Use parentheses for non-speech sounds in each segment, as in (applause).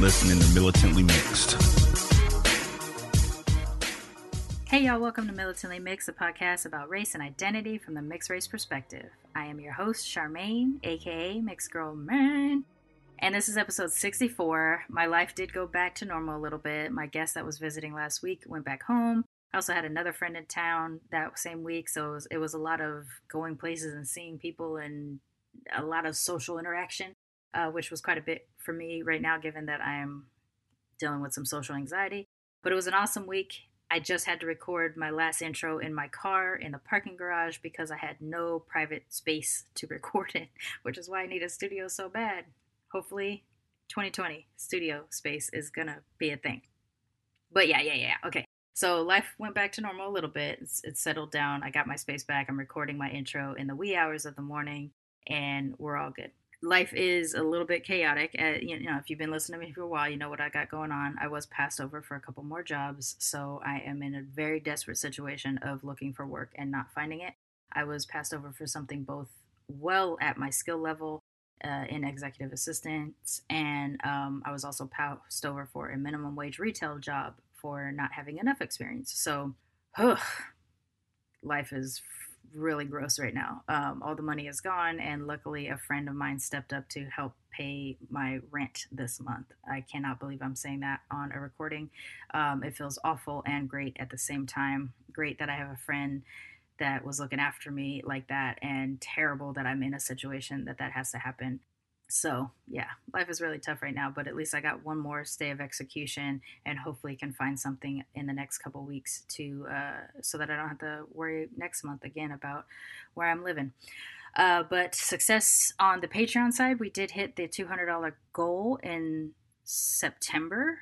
listening to Militantly Mixed. Hey, y'all, welcome to Militantly Mixed, a podcast about race and identity from the mixed race perspective. I am your host, Sharmane, aka MixedGirlMane. And this is episode 64. My life did go back to normal a little bit. My guest that was visiting last week went back home. I also had another friend in town that same week, so it was, it was a lot of going places and seeing people and a lot of social interaction, uh, which was quite a bit for me right now, given that I am dealing with some social anxiety. But it was an awesome week. I just had to record my last intro in my car in the parking garage because I had no private space to (laughs) record it, which is why I need a studio so bad. Hopefully, 2020 studio space is gonna be a thing. But yeah, yeah, yeah. Okay. So life went back to normal a little bit. It's, it's settled down. I got my space back. I'm recording my intro in the wee hours of the morning, and we're all good. Life is a little bit chaotic. Uh, you know, if you've been listening to me for a while, you know what I got going on. I was passed over for a couple more jobs, so I am in a very desperate situation of looking for work and not finding it. I was passed over for something both well at my skill level uh, in executive assistance, and um, I was also passed over for a minimum wage retail job for not having enough experience. So, ugh, life is really gross right now. Um, all the money is gone, and luckily, a friend of mine stepped up to help pay my rent this month. I cannot believe I'm saying that on a recording. Um, it feels awful and great at the same time. Great that I have a friend that was looking after me like that, and terrible that I'm in a situation that that has to happen. So, yeah, life is really tough right now, but at least I got one more stay of execution and hopefully can find something in the next couple weeks to uh, so that I don't have to worry next month again about where I'm living. Uh, but success on the Patreon side, we did hit the $200 goal in September.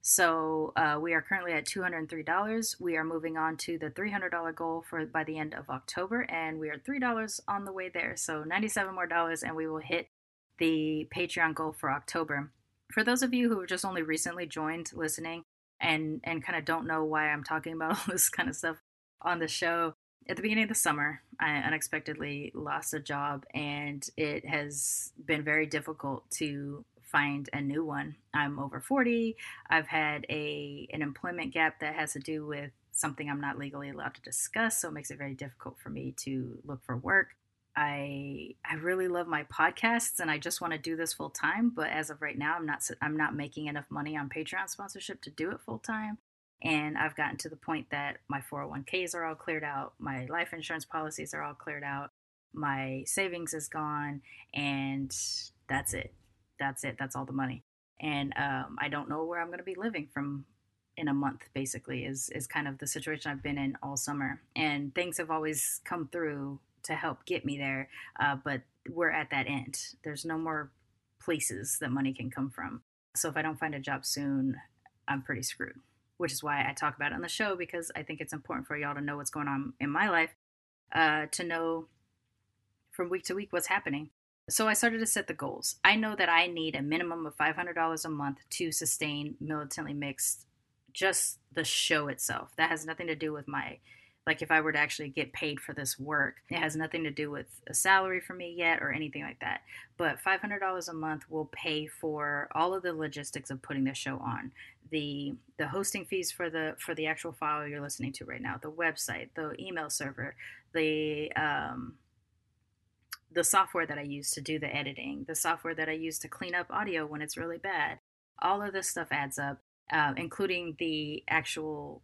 So uh, we are currently at $203. We are moving on to the $300 goal for by the end of October, and we are $3 on the way there. So 97 more dollars, and we will hit the Patreon goal for October. For those of you who have just only recently joined listening and and kind of don't know why I'm talking about (laughs) all this kind of stuff on the show, at the beginning of the summer, I unexpectedly lost a job and it has been very difficult to find a new one. I'm over 40. I've had a an employment gap that has to do with something I'm not legally allowed to discuss, so it makes it very difficult for me to look for work. I I really love my podcasts and I just want to do this full time, but as of right now, I'm not I'm not making enough money on Patreon sponsorship to do it full time. And I've gotten to the point that my 401ks are all cleared out, my life insurance policies are all cleared out, my savings is gone, and that's it. That's it. That's all the money. And um, I don't know where I'm going to be living from in a month basically is is kind of the situation I've been in all summer and things have always come through to help get me there. Uh, but we're at that end. There's no more places that money can come from. So if I don't find a job soon, I'm pretty screwed. Which is why I talk about it on the show because I think it's important for y'all to know what's going on in my life, uh, to know from week to week what's happening. So I started to set the goals. I know that I need a minimum of $500 a month to sustain militantly mixed, just the show itself. That has nothing to do with my like if I were to actually get paid for this work. It has nothing to do with a salary for me yet or anything like that. But $500 a month will pay for all of the logistics of putting the show on. The the hosting fees for the for the actual file you're listening to right now, the website, the email server, the um, the software that I use to do the editing, the software that I use to clean up audio when it's really bad. All of this stuff adds up, uh, including the actual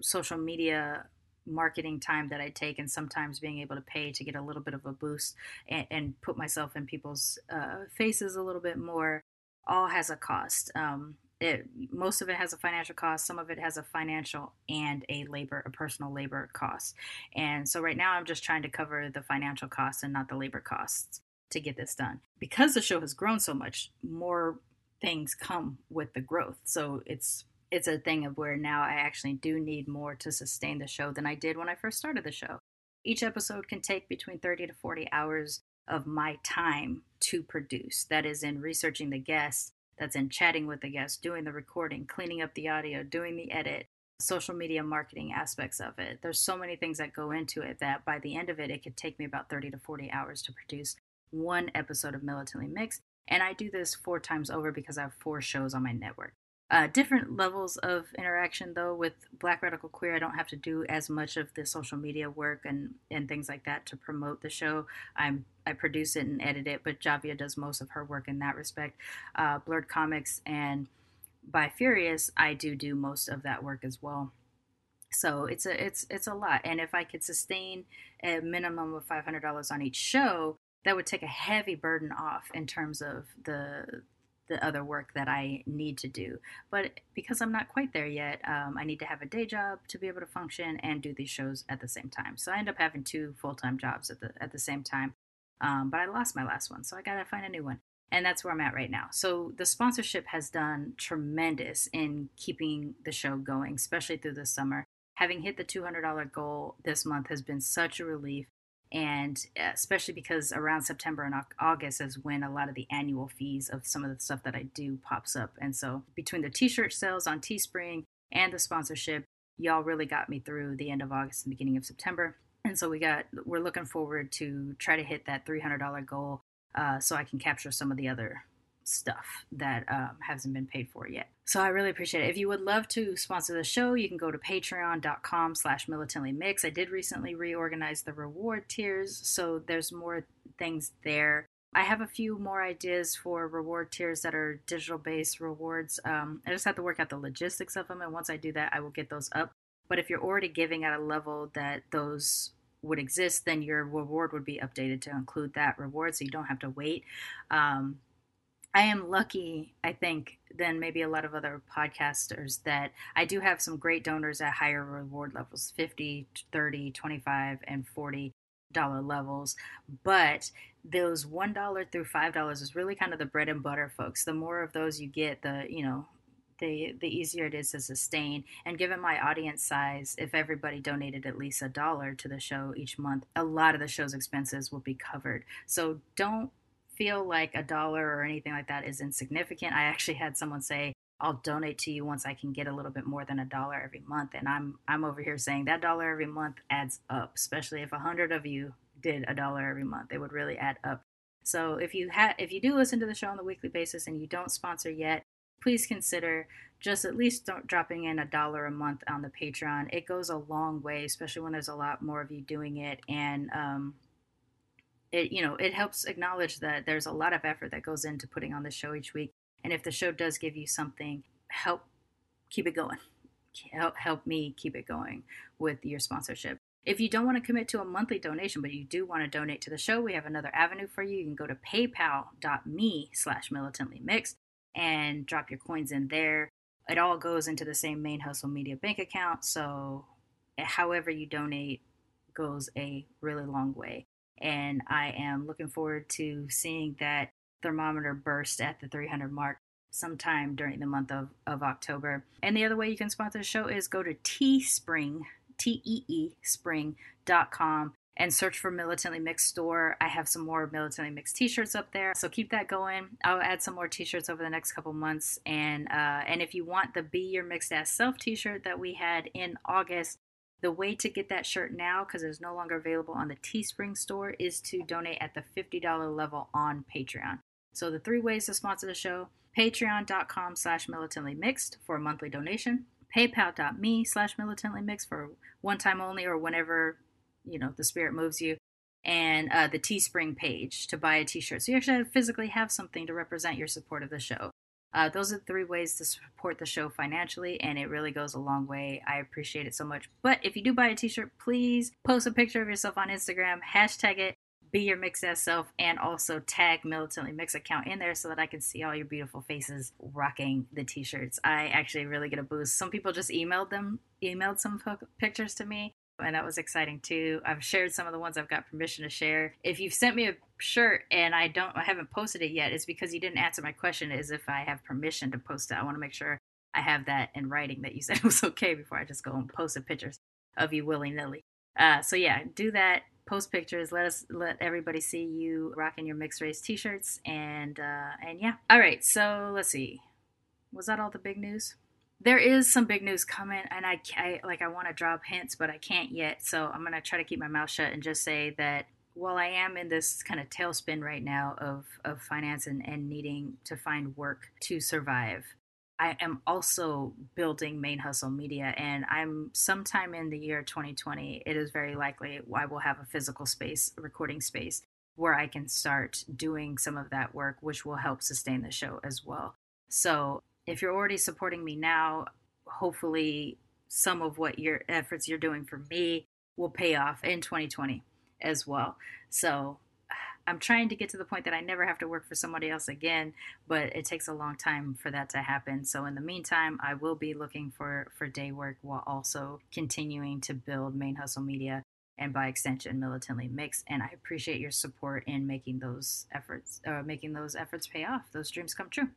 social media marketing time that I take, and sometimes being able to pay to get a little bit of a boost and, and put myself in people's uh, faces a little bit more, all has a cost. Um, it, most of it has a financial cost. Some of it has a financial and a labor, a personal labor cost. And so right now, I'm just trying to cover the financial costs and not the labor costs to get this done. Because the show has grown so much, more things come with the growth. So it's it's a thing of where now I actually do need more to sustain the show than I did when I first started the show. Each episode can take between 30 to 40 hours of my time to produce. That is in researching the guests, that's in chatting with the guests, doing the recording, cleaning up the audio, doing the edit, social media marketing aspects of it. There's so many things that go into it that by the end of it, it could take me about 30 to 40 hours to produce one episode of Militantly Mixed. And I do this four times over because I have four shows on my network. Uh, different levels of interaction though with Black Radical Queer. I don't have to do as much of the social media work and and things like that to promote the show. I'm I produce it and edit it, but Javia does most of her work in that respect. Uh, Blurred Comics and by Furious, I do do most of that work as well. So it's a it's it's a lot, and if I could sustain a minimum of five hundred dollars on each show, that would take a heavy burden off in terms of the the other work that I need to do. But because I'm not quite there yet, um, I need to have a day job to be able to function and do these shows at the same time. So I end up having two full time jobs at the at the same time. Um, but I lost my last one, so I gotta find a new one. And that's where I'm at right now. So the sponsorship has done tremendous in keeping the show going, especially through the summer. Having hit the $200 goal this month has been such a relief and uh, especially because around September and August is when a lot of the annual fees of some of the stuff that I do pops up. And so between the t-shirt sales on Teespring and the sponsorship, y'all really got me through the end of August and beginning of September. And so we got we're looking forward to try to hit that $300 goal uh, so I can capture some of the other stuff that um, hasn't been paid for yet. So I really appreciate it. If you would love to sponsor the show, you can go to patreon.com slash militantly mix. I did recently reorganize the reward tiers, so there's more things there. I have a few more ideas for reward tiers that are digital based rewards. Um, I just have to work out the logistics of them, and once I do that, I will get those up. But if you're already giving at a level that those would exist, then your reward would be updated to include that reward, so you don't have to wait. Um, I am lucky, I think, than maybe a lot of other podcasters that I do have some great donors at higher reward levels 50, 30, 25, and 40 dollar levels. But those one dollar through five dollars is really kind of the bread and butter folks. The more of those you get the you know the the easier it is to sustain and given my audience size if everybody donated at least a dollar to the show each month a lot of the show's expenses will be covered. So don't feel like a dollar or anything like that is insignificant. I actually had someone say, I'll donate to you once I can get a little bit more than a dollar every month. And I'm I'm over here saying that dollar every month adds up, especially if a hundred of you did a dollar every month. It would really add up. So if you have if you do listen to the show on a weekly basis and you don't sponsor yet, please consider just at least dropping in a dollar a month on the Patreon. It goes a long way, especially when there's a lot more of you doing it. And um, it you know it helps acknowledge that there's a lot of effort that goes into putting on the show each week. And if the show does give you something help keep it going. Help help me keep it going with your sponsorship. If you don't want to commit to a monthly donation but you do want to donate to the show we have another avenue for you. You can go to paypal.me slash militantly mixed and drop your coins in there. It all goes into the same ManeHustle Media bank account. So eh, however you donate goes a really long way and I am looking forward to seeing that thermometer burst at the 300 mark sometime during the month of, of October. And the other way you can sponsor the show is go to Teespring, T E E spring.com and search for Militantly Mixed Store. I have some more Militantly Mixed t-shirts up there, so keep that going. I'll add some more t-shirts over the next couple months, and uh, and if you want the Be Your Mixed Ass Self t-shirt that we had in August, the way to get that shirt now, because it's no longer available on the Teespring store, is to donate at the $50 level on Patreon. So the three ways to sponsor the show, patreon.com slash militantly mixed for a monthly donation, paypal.me slash militantly mixed for one time only or whenever, you know, the spirit moves you, and uh, the Teespring page to buy a t-shirt. So you actually physically have something to represent your support of the show. Uh, those are three ways to support the show financially, and it really goes a long way. I appreciate it so much. But if you do buy a t shirt, please post a picture of yourself on Instagram, hashtag it, be your mixed ass self, and also tag Militantly Mix account in there so that I can see all your beautiful faces rocking the t shirts. I actually really get a boost. Some people just emailed them, emailed some pictures to me. And that was exciting too. I've shared some of the ones I've got permission to share. If you've sent me a shirt and I don't I haven't posted it yet, it's because you didn't answer my question is if I have permission to post it. I want to make sure I have that in writing that you (laughs) said it was okay before I just go and post the pictures of you willy nilly. Uh, so yeah, do that. Post pictures. Let us let everybody see you rocking your mixed race t-shirts and uh, and yeah. All right. So let's see. Was that all the big news? There is some big news coming and I, I like i want to drop hints but i can't yet so i'm going to try to keep my mouth shut and just say that while i am in this kind of tailspin right now of, of finance and, and needing to find work to survive i am also building ManeHustle Media and i'm sometime in the year 2020 it is very likely i will have a physical space recording space where i can start doing some of that work which will help sustain the show as well. So if you're already supporting me now, hopefully some of what your efforts you're doing for me will pay off in 2020 as well. So I'm trying to get to the point that I never have to work for somebody else again, but it takes a long time for that to happen. So in the meantime, I will be looking for for day work while also continuing to build ManeHustle Media and by extension militantly Mix and i appreciate your support in making those efforts uh, making those efforts pay off those dreams come true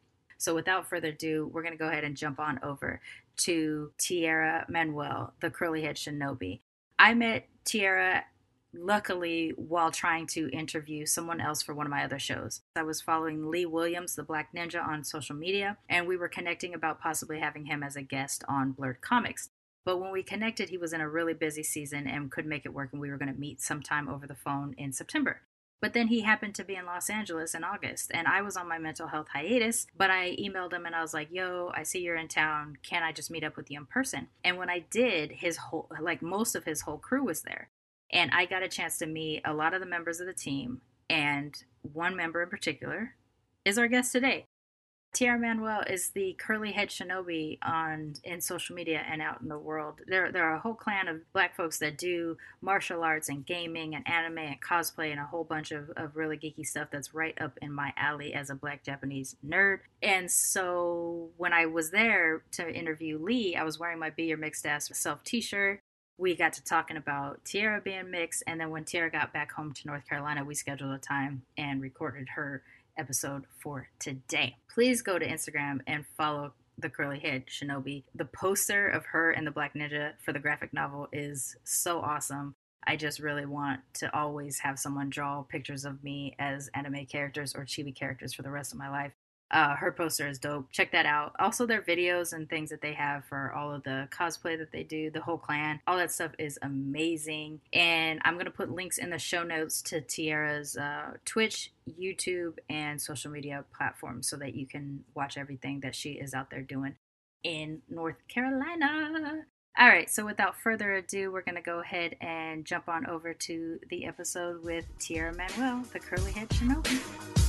so without further ado, we're going to go ahead and jump on over to Tierra Manuel, the curly head shinobi. I met Tierra luckily while trying to interview someone else for one of my other shows. I was following Lee Williams, the Black Ninja, on social media, and we were connecting about possibly having him as a guest on Blurred Comics. But when we connected, he was in a really busy season and could make it work, and we were going to meet sometime over the phone in September. But then he happened to be in Los Angeles in August, and I was on my mental health hiatus. But I emailed him and I was like, "Yo, I see you're in town. Can I just meet up with you in person?" And when I did, his whole like most of his whole crew was there, and I got a chance to meet a lot of the members of the team. And one member in particular is our guest today. Tierra Manuel is the curly head shinobi on in social media and out in the world. There, there are a whole clan of black folks that do martial arts and gaming and anime and cosplay and a whole bunch of, of really geeky stuff that's right up in my alley as a black Japanese nerd. And so when I was there to interview Lee, I was wearing my Be Your Mixed Ass Self t-shirt we got to talking about Tierra being mixed, and then when Tierra got back home to North Carolina, we scheduled a time and recorded her episode for today. Please go to Instagram and follow the curly head shinobi. The poster of her and the black ninja for the graphic novel is so awesome. I just really want to always have someone draw pictures of me as anime characters or chibi characters for the rest of my life. Uh, her poster is dope. Check that out. Also, their videos and things that they have for all of the cosplay that they do, the whole clan, all that stuff is amazing. And I'm going to put links in the show notes to Tierra's uh, Twitch, YouTube, and social media platforms so that you can watch everything that she is out there doing in North Carolina. All right, so without further ado, we're going to go ahead and jump on over to the episode with Tierra Manuel, the curly head shinobi.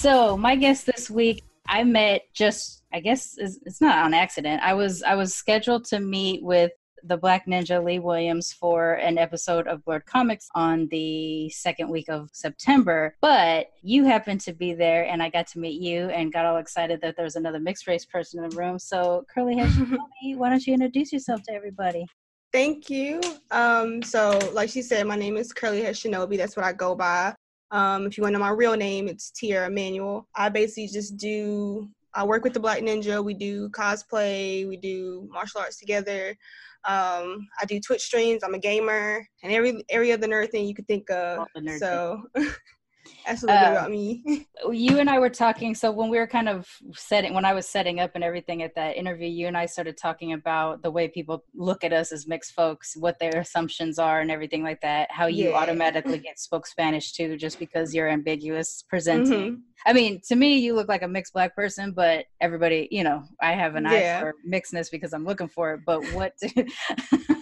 So my guest this week, I met just, I guess it's not on accident. I was I was scheduled to meet with the Black Ninja Lee Williams for an episode of Blurred Comics on the second week of September. But you happened to be there, and I got to meet you and got all excited that there was another mixed race person in the room. So, Curly Shinobi, (laughs) why don't you introduce yourself to everybody? Thank you. Um, so, like she said, my name is Curly Head Shinobi. That's what I go by. Um, if you want to know my real name, it's Tierra Emanuel. I basically just do, I work with the Black Ninja. We do cosplay, we do martial arts together. Um, I do Twitch streams. I'm a gamer, and every every other nerd thing you could think of. So (laughs) That's a uh, about me. (laughs) you and I were talking. So when we were kind of setting, when I was setting up and everything at that interview, you and I started talking about the way people look at us as mixed folks, what their assumptions are, and everything like that. How you yeah. automatically (laughs) get spoke Spanish too, just because you're ambiguous presenting. Mm-hmm. I mean, to me, you look like a mixed black person, but everybody, you know, I have an yeah. eye for mixedness because I'm looking for it. But what? (laughs)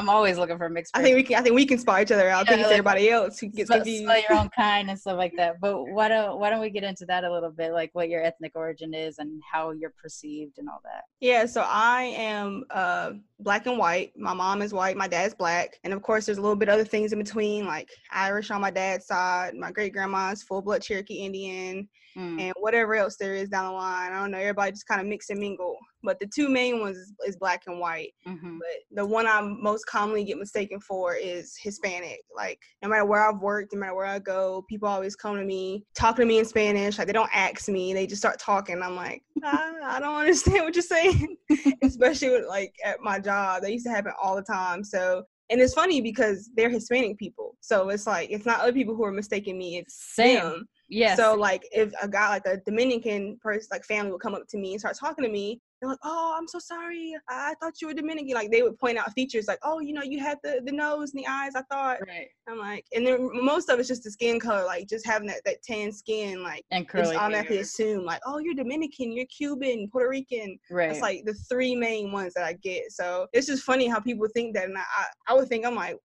I'm always looking for a mixed. I think we can. I think we can spot each other out. Yeah, I think like, everybody else who gets. Spell your own (laughs) kind and stuff like that. But why don't why don't we get into that a little bit, like what your ethnic origin is and how you're perceived and all that? Yeah. So I am uh, black and white. My mom is white. My dad's black, and of course, there's a little bit other things in between, like Irish on my dad's side. My great grandma's full blood Cherokee Indian mm. and whatever else there is down the line. I don't know. Everybody just kind of mix and mingle. But the two main ones is, is black and white. Mm-hmm. But the one I most commonly get mistaken for is Hispanic. Like no matter where I've worked, no matter where I go, people always come to me talking to me in Spanish. Like they don't ask me, they just start talking. I'm like, I, I don't (laughs) understand what you're saying. (laughs) Especially with like at my job, that used to happen all the time. So and it's funny because they're Hispanic people. So it's like it's not other people who are mistaking me. It's Same. them. Yeah. So like if a guy like a Dominican person like family would come up to me and start talking to me, they're like, "Oh, I'm so sorry. I thought you were Dominican." Like they would point out features like, "Oh, you know, you had the the nose and the eyes." I thought. Right. I'm like, and then most of it's just the skin color, like just having that that tan skin, like and curly. Just automatically hair. assume like, "Oh, you're Dominican, you're Cuban, Puerto Rican." Right. It's like the three main ones that I get. So it's just funny how people think that, and I I would think I'm like,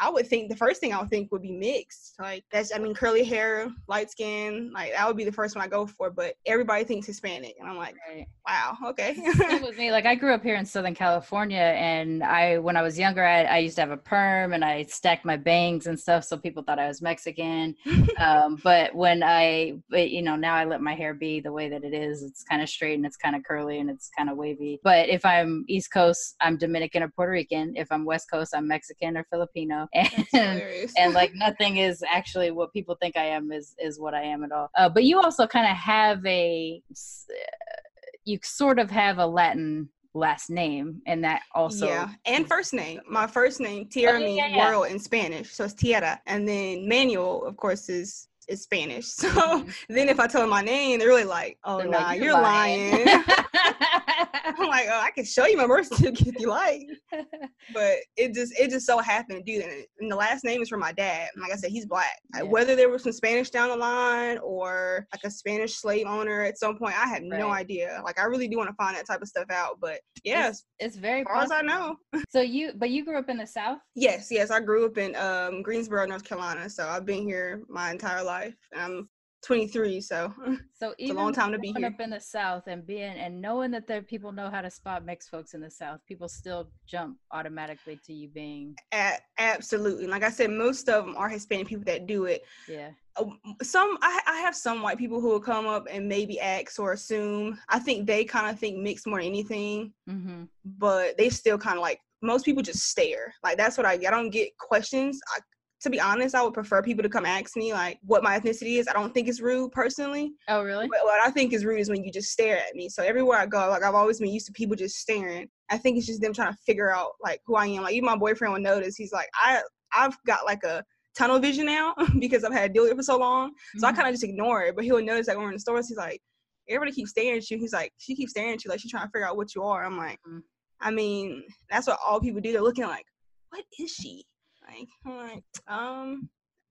I would think the first thing I would think would be mixed. Like that's I mean curly hair, light skin, like that would be the first one I go for. But everybody thinks Hispanic, and I'm like, right. wow, okay. with me, like I grew up here in Southern California, and I when I was younger, I, I, used to have a perm and I stacked my bangs and stuff, so people thought I was Mexican. (laughs) um, but when I, but, you know, now I let my hair be the way that it is. It's kind of straight and it's kind of curly and it's kind of wavy. But if I'm East Coast, I'm Dominican or Puerto Rican. If I'm West Coast, I'm Mexican or Filipino (laughs) and and like nothing is actually what people think I am is is what I am at all. Uh, but you also kind of have a you sort of have a Latin last name and that also yeah and first name. my first name tierra oh, means yeah, yeah. world in spanish so it's tierra. And then manuel of course is is spanish (laughs) so mm-hmm. then if i tell them my name they're really like oh they're nah like, you're, you're lying, lying. (laughs) I'm (laughs) like, oh, I can show you my birth certificate if you like. But it just it just so happened to do that. And the last name is from my dad. Like I said, he's black. Yeah. Whether there was some Spanish down the line or like a Spanish slave owner at some point, I had right. no idea. Like I really do want to find that type of stuff out. But yes, it's, it's very as far as I know. so you but you grew up in the South? Yes, yes. I grew up in um, Greensboro, North Carolina. So I've been here my entire life. I'm 23 so (laughs) so it's a long time to be here. up in the south and being and knowing that there people know how to spot mixed folks in the south people still jump automatically to you being a- absolutely. Like i said most of them are hispanic people that do it. Yeah. Uh, some I, I have some white people who will come up and maybe ask or assume. I think they kind of think mixed more than anything mm-hmm. but they still kind of like most people just stare. Like that's what i i don't get questions. I to be honest, I would prefer people to come ask me like what my ethnicity is. I don't think it's rude personally. Oh, really? But what I think is rude is when you just stare at me. So everywhere I go, like I've always been used to people just staring. I think it's just them trying to figure out like who I am. Like even my boyfriend will notice. He's like, I I've got like a tunnel vision now (laughs) because I've had to deal with it for so long. So mm-hmm. I kind of just ignore it. But he'll notice like when we're in the stores, he's like, everybody keeps staring at you. He's like, she keeps staring at you like she's trying to figure out what you are. I'm like, mm-hmm. I mean, that's what all people do. They're looking like, what is she? Like, I'm like, um,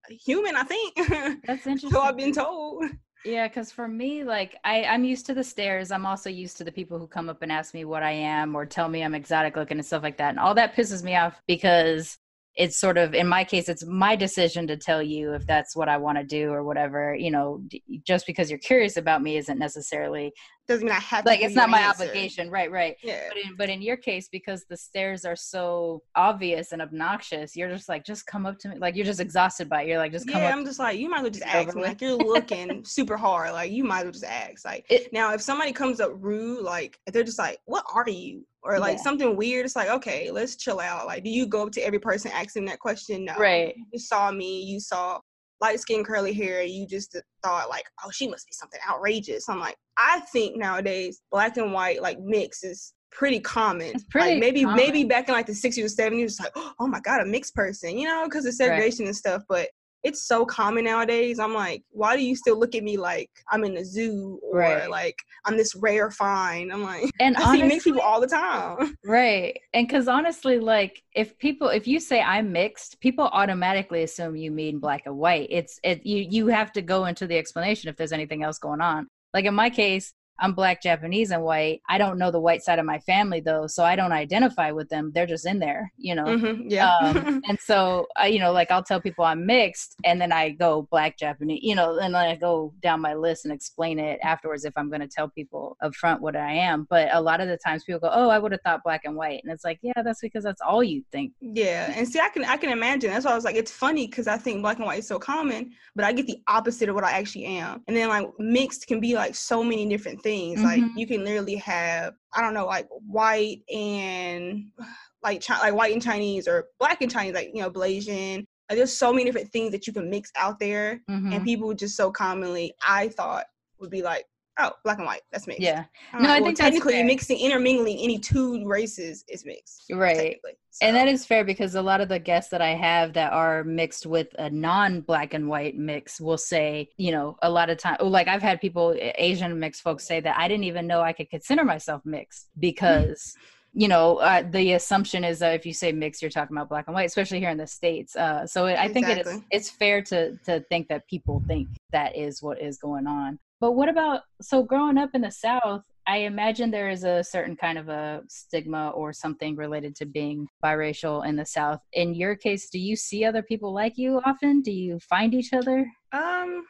human, I think. (laughs) That's interesting. so I've been told. Yeah, because for me, like I, I'm used to the stairs. I'm also used to the people who come up and ask me what I am or tell me I'm exotic looking and stuff like that. And all that pisses me off because it's sort of in my case it's my decision to tell you if that's what i want to do or whatever you know just because you're curious about me isn't necessarily doesn't mean i have like it's not my answer. obligation right right yeah. but in, but in your case because the stairs are so obvious and obnoxious you're just like just come up to me like you're just exhausted by it you're like just come yeah up i'm just like you might as well just ask me like you're looking (laughs) super hard like you might as well just ask like it, now if somebody comes up rude like they're just like what are you or like yeah. something weird, it's like, okay, let's chill out. Like, do you go up to every person asking that question? No. Right. You saw me, you saw light skin, curly hair, you just thought like, oh, she must be something outrageous. I'm like, I think nowadays black and white like mix is pretty common. It's pretty like maybe common. maybe back in like the 60s or 70s, it's like, oh my god, a mixed person, you know, because of segregation right. and stuff. But it's so common nowadays. I'm like, why do you still look at me like I'm in the zoo or right. like I'm this rare find? I'm like, (laughs) and I honestly, see mixed people all the time. (laughs) Right. And because honestly, like if people, if you say I'm mixed, people automatically assume you mean black and white. It's it you you have to go into the explanation if there's anything else going on. Like in my case, I'm black, Japanese, and white. I don't know the white side of my family though, so I don't identify with them. They're just in there, you know. Mhm, yeah. Um, (laughs) and so, uh, you know, like I'll tell people I'm mixed, and then I go black, Japanese, you know, and then I go down my list and explain it afterwards if I'm going to tell people up front what I am. But a lot of the times people go, "Oh, I would have thought black and white," and it's like, yeah, that's because that's all you think. Yeah, and see, I can I can imagine. That's why I was like, it's funny because I think black and white is so common, but I get the opposite of what I actually am. And then like mixed can be like so many different things. Like Mhm. you can literally have I don't know, like white and (sighs) like Chi- like white and Chinese or black and Chinese, like you know, Blasian. Like there's so many different things that you can mix out there, Mhm. and people just so commonly I thought would be like, oh, black and white, that's mixed. Yeah, No, I well, think technically mixing intermingling any two races is mixed. Right. technically. and that is fair because a lot of the guests that I have that are mixed with a non-black and white mix will say, you know, a lot of time, like I've had people, Asian mixed folks, say that I didn't even know I could consider myself mixed because. (laughs) You know, uh, the assumption is that if you say mixed, you're talking about black and white, especially here in the states. Uh, so it, I think it is, it's fair to to think that people think that is what is going on. But what about so growing up in the South? I imagine there is a certain kind of a stigma or something related to being biracial in the South. In your case, do you see other people like you often? Do you find each other? Um,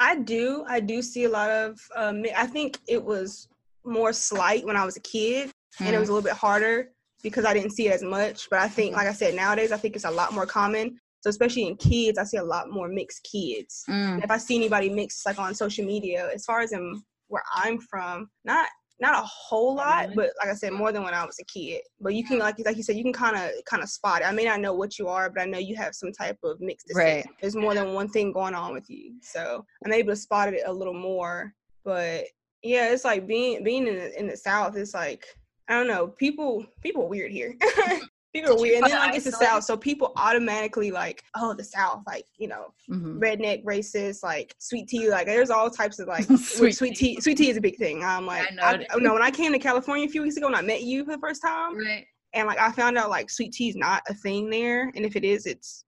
I do. I do see a lot of. Um, I think it was more slight when I was a kid, and it was a little bit harder because I didn't see it as much. But I think, like I said, nowadays I think it's a lot more common. So especially in kids, I see a lot more mixed kids. Mm, If I see anybody mixed, like on social media, as far as in where I'm from, not not a whole lot, but like I said, more than when I was a kid. But you can, like like you said, you can kind of kind of spot it. I may not know what you are, but I know you have some type of mixed descent. Right. There's more than one thing going on with you, so I'm able to spot it a little more. But yeah, it's like being being in the, in the South. It's like I don't know. People people are weird here. (laughs) people are weird, and then like it's the? South, so people automatically like, oh, the South, like you know, mhm. redneck racist, like sweet tea. Like there's all types of like (laughs) Sweet sweet, sweet tea. tea. Sweet tea is a big thing. I'm like, I know I, I, no, when I came to California a few weeks ago and I met you for the first time, Right. and like I found out like sweet tea is not a thing there, and if it is, it's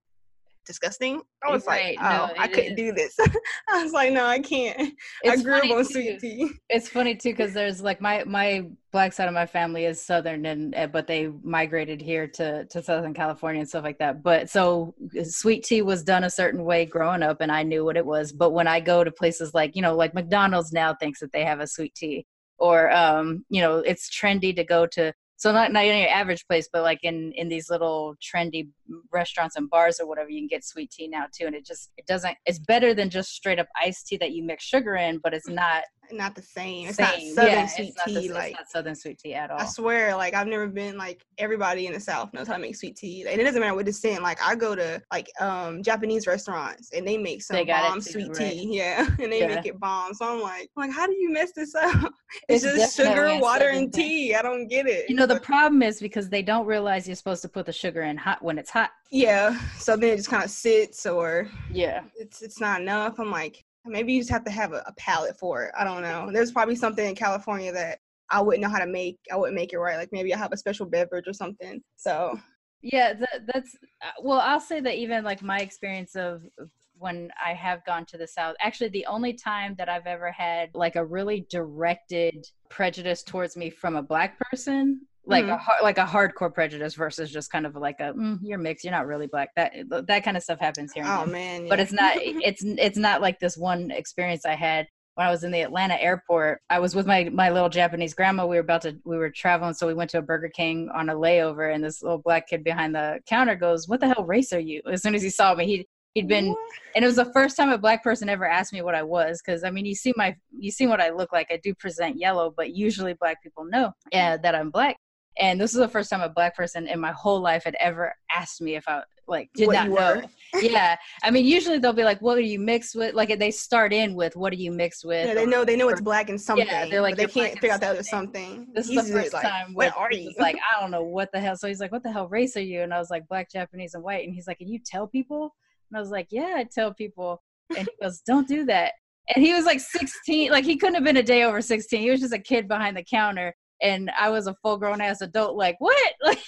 disgusting. I was Right, like, no, oh, I couldn't is. do this. (laughs) I was like, no, I can't. I It's grew up on too. sweet tea. it's funny too because there's like my my black side of my family is southern and uh, but they migrated here to to southern california and stuff like that but so sweet tea was done a certain way growing up and i knew what it was but when i go to places like you know like mcdonald's now thinks that they have a sweet tea or um you know it's trendy to go to so not not your average place but like in in these little trendy restaurants and bars or whatever you can get sweet tea now too and it just it doesn't it's better than just straight up iced tea that you mix sugar in but it's not Not the same. It's same. not southern Yeah, sweet it's not the- tea. it's like southern sweet tea at all. I swear, like I've never been like everybody in the South knows how to make sweet tea, and it doesn't matter what descent. Like I go to like um Japanese restaurants and they make some They bomb too, sweet right. tea, (laughs) yeah, and they Yeah. make it bomb. So I'm like, I'm like, how do you mess this up? (laughs) It's, It's just sugar, water, and tea. I don't get it. You know, the problem is because they don't realize you're supposed to put the sugar in hot when it's hot. yeah. So then it just kind of sits, or Yeah. it's it's not enough. I'm like, maybe you just have to have a, a palate for it. I don't know. There's probably something in California that I wouldn't know how to make. I wouldn't make it right. Like maybe I have a special beverage or something. So Yeah, that, that's uh, well, I'll say that even like my experience of when I have gone to the South, actually, the only time that I've ever had like a really directed prejudice towards me from a black person. Like a Mhm. har- like a hardcore prejudice versus just kind of like a mm, you're mixed you're not really black that that kind of stuff happens here oh man, but it's not it's it's not like this one experience i had when i was in the atlanta airport. I was with my my little japanese grandma we were about to we were traveling so we went to a burger king on a layover and this little black kid behind the counter goes what the hell race are you? As soon as he saw me he he'd been What? and it was the first time a black person ever asked me what i was because i mean you see my you see what i look like. I do present yellow but usually black people know yeah, that i'm black and this is the first time a black person in my whole life had ever asked me if i like did What not you know. (laughs) yeah. I mean usually they'll be like what are you mixed with? Like they start in with what are you mixed with? Yeah, they know they know it's black and something. Yeah, they're like, they can't figure out that other something." this is the first like, time What are you? like (laughs) i don't know what the hell. So he's like what the hell race are you? And i was like black japanese and white. And he's like and you tell people? And i was like yeah i tell people. And he goes don't do that. And he was like 16 like he couldn't have been a day over 16 he was just a kid behind the counter and i was a full grown ass adult like what (laughs) like,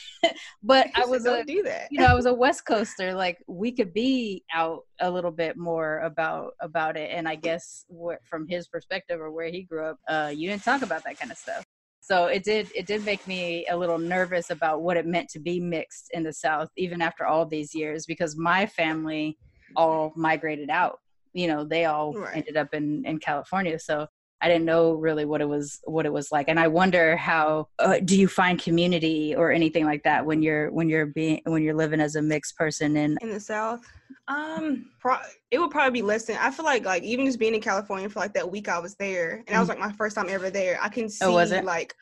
but I was don't a do that. you know, I was a West Coaster. Like we could be out a little bit more about about it, and I guess wh- from his perspective or where he grew up, uh, you didn't talk about that kind of stuff. So it did it did make me a little nervous about what it meant to be mixed in the South, even after all these years, because my family all migrated out. You know, they all Right. ended up in in California. So I didn't know really what it was what it was like, and I wonder how uh, do you find community or anything like that when you're when you're being when you're living as a mixed person and in the South. Um, pro- it would probably be less than. I feel like like even just being in California for like that week I was there, and that was like my first time ever there. I can see. Oh, was it? like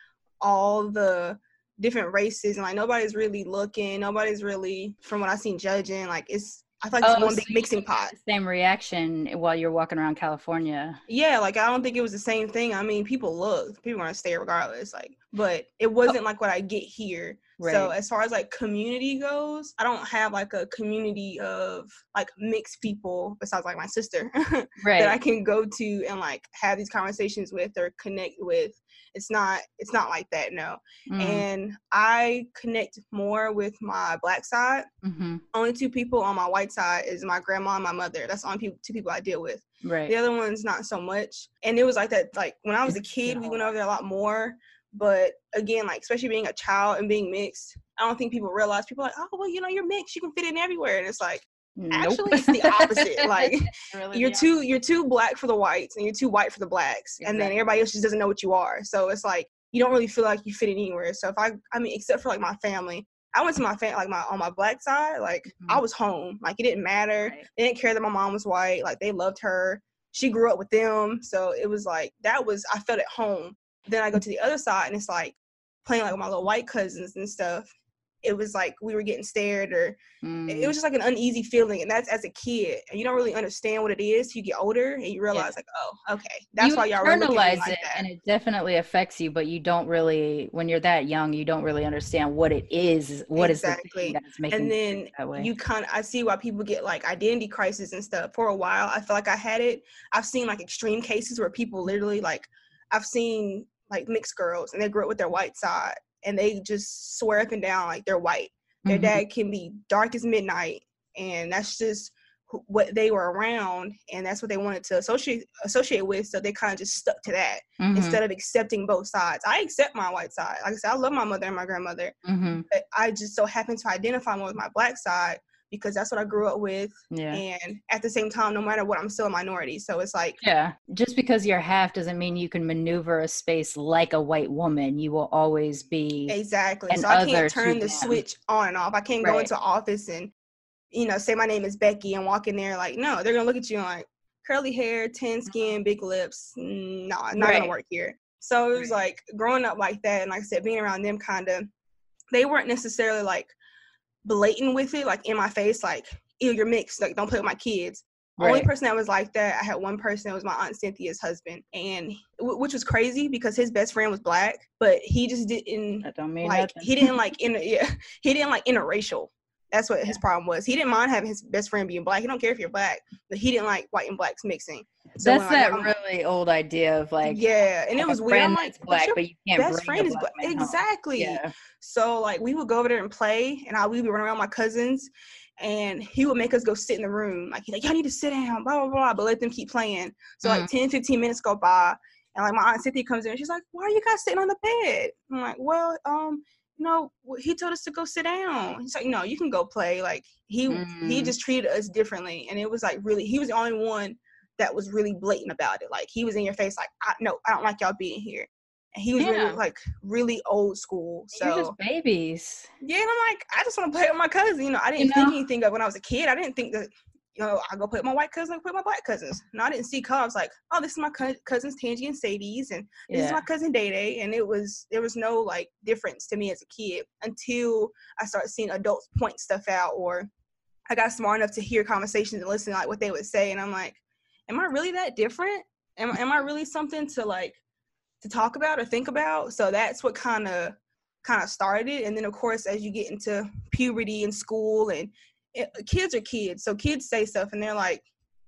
all the different races, and like nobody's really looking. Nobody's really, from what I've seen, judging. Like it's. I feel like it's Oh, one so big mixing pot. the same reaction while you're walking around California. Yeah, like I don't think it was the same thing. I mean, people look, people gonna stare regardless. Like, but it oh. wasn't like what I get here. Right. So as far as like community goes, I don't have like a community of like mixed people besides like my sister (laughs) Right. that I can go to and like have these conversations with or connect with. It's not it's not like that, no. Mm, And I connect more with my black side. mhm, Only two people on my white side is my grandma and my mother. That's the only people, two people I deal with. Right. The other one's not so much. And it was like that, like when I was a kid, we went over there a lot more. But again, like especially being a child and being mixed, I don't think people realize. People are like, oh well, you know, you're mixed, you can fit in everywhere. And it's like, Nope. actually, it's the opposite. (laughs) like (laughs) Really you're the too you're too black for the whites and you're too white for the blacks, and then everybody else just doesn't know what you are. So it's like you don't really feel like you fit in anywhere. So if I, I mean, except for like my family. I went to my family, like my on my black side, like I Mhm. was home. Like it didn't matter. Right. They didn't care that my mom was white. Like they loved her. She grew up with them. So it was like that was I felt at home. Then I go to the other side and it's like playing like with my little white cousins and stuff. It was like we were getting stared or it Mm, was just like an uneasy feeling. And that's as a kid. And you don't really understand what it is. You get older and you realize like, oh, okay. That's you why y'all were looking at me internalize like it, that. and it definitely affects you. But you don't really, when you're that young, you don't really understand what it is. What is Exactly. that's making and then you kind of i see why people get like identity crisis and stuff for a while i feel like i had it i've seen like extreme cases where people literally like i've seen like mixed girls and they grew up with their white side and they just swear up and down like they're white. Their Mhm. dad can be dark as midnight and that's just what they were around and that's what they wanted to associate associate with so they kind of just stuck to that Mhm, instead of accepting both sides. I accept my white side. Like i said i love my mother and my grandmother mhm, but I just so happen to identify more with my black side because that's what I grew up with. yeah. And at the same time, no matter what, I'm still a minority. So it's like, Yeah, just because you're half doesn't mean you can maneuver a space like a white woman. You will always be. exactly. And so I can't turn the them. switch on and off. I can't go into office and, you know, say my name is Becky and walk in there like, no, they're going to look at you like curly hair, tan mm-hmm. skin, big lips. No, nah, not gonna work here. So it was Right. like growing up like that. And like I said, being around them kind of, they weren't necessarily like blatant with it, like in my face, like, ew, you're mixed. Like, don't play with my kids. Only person that was like that, I had one person that was my aunt Cynthia's husband, and w- which was crazy because his best friend was black, but he just didn't That don't mean like nothing. he didn't like inter (laughs) yeah he didn't like interracial. That's what his problem was. He didn't mind having his best friend being black. He don't care if you're black, but he didn't like white and blacks mixing. So That's that I'm- really old idea of like yeah, and like it was weird. I'm like, black, but you can't best bring friend is black black. man home. Exactly. Yeah. So like we would go over there and play, and I we would be running around with my cousins, and he would make us go sit in the room. Like he's like, y'all need to sit down, blah blah blah, but let them keep playing. So Mm. like 10, 15 minutes go by, and like my aunt Cynthia comes in, and she's like, why are you guys sitting on the bed? I'm like, well, um, you know, he told us to go sit down. He's like, no, you can go play. Like he he Mm. just treated us differently, and it was like really, he was the only one that was really blatant about it. Like he was in your face, like, I no, I don't like y'all being here. And he was Yeah. really like really old school. So You're just babies. yeah, and I'm like, I just want to play with my cousin. You know, I didn't You think anything of when I was a kid. I didn't think that, you know, I go play with my white cousins, I play with my black cousins. No, I didn't see color. I was like, oh, this is my cou- cousins Tangy and Sadie's, and this is my cousin Day Day. And it was there was no like difference to me as a kid until I started seeing adults point stuff out, or I got smart enough to hear conversations and listen to like what they would say, and I'm like, am I really that different? Am am I really something to like to talk about or think about? So that's what kind of kind of started and then of course as you get into puberty and school and it, kids are kids so kids say stuff and they're like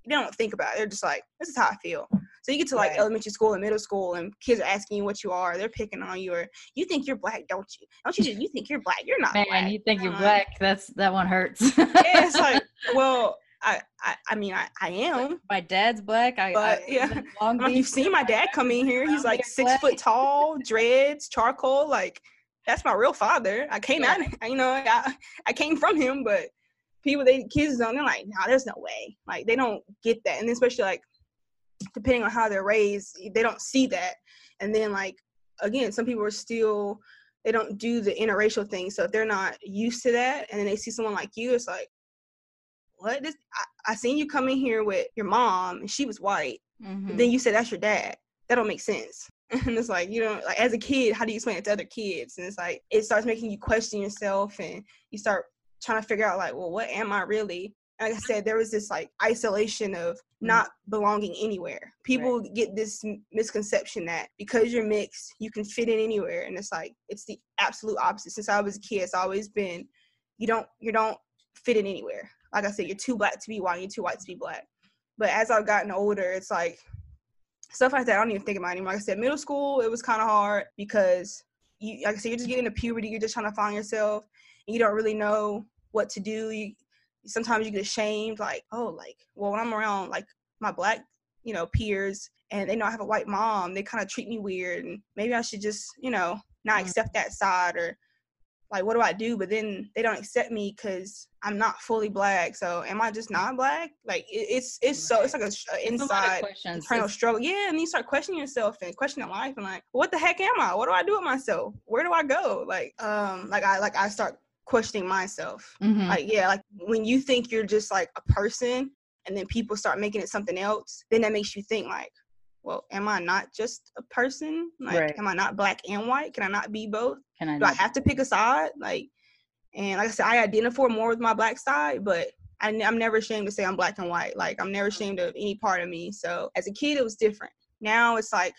they don't think about it they're just like this is how i feel So you get to like Right. elementary school and middle school, and kids are asking you what you are. They're picking on you, or you think you're black, don't you? Don't you? You think you're black? You're not Man, black. you think you're Uh, black? That's that one hurts. (laughs) Yeah, it's like, (laughs) well, I, I, I mean, I, I am. my dad's black. I, But, I yeah. Long (laughs) Beach. you've seen my dad come in here. He's like six black. foot tall, dreads, charcoal. Like that's my real father. I came Yeah. out, you know, I, I came from him. But people, they kids don't. They're like, no, there's no way. Like they don't get that, and especially like depending on how they're raised, they don't see that. And then like again, some people are still they don't do the interracial thing. So if they're not used to that, and then they see someone like you, it's like, what? This I, I seen you come in here with your mom, and she was white Mhm. then you say that's your dad. That don't make sense. (laughs) And it's like, you know, like as a kid, how do you explain it to other kids? And it's like it starts making you question yourself and you start trying to figure out like, well, what am I really? Like I mm-hmm. said, there was this like isolation of mm-hmm. not belonging anywhere. People get this m- misconception that because you're mixed, you can fit in anywhere. And it's like it's the absolute opposite. Since I was a kid, it's always been you don't you don't fit in anywhere. Like I said, you're too black to be white, you're too white to be black. But as I've gotten older, it's like stuff like that. I don't even think about anymore. Like I said, middle school it was kind of hard because you, like I said, you're just getting into puberty. You're just trying to find yourself, you don't really know what to do. You sometimes you get ashamed, like oh, like well, when I'm around like my black, you know, peers, and they know I have a white mom, they kind of treat me weird, and maybe I should just you know not Mm. accept that side or like what do I do? But then they don't accept me because I'm not fully black. So am I just not black? Like it, it's it's so it's like a, sh- a It's a inside internal struggle. Yeah, and you start questioning yourself and questioning life and like, what the heck am I? What do I do with myself? Where do I go? Like, um, like I like I start questioning myself. Mhm. Like, yeah, like when you think you're just like a person and then people start making it something else, then that makes you think like, well, am I not just a person? Like, Right. am I not black and white? Can I not be both? Can I do I have to pick a side? Like, and like I said, I identify more with my black side, but I, am never ashamed to say I'm black and white. Like, I'm never ashamed of any part of me. So as a kid, it was different. Now it's like,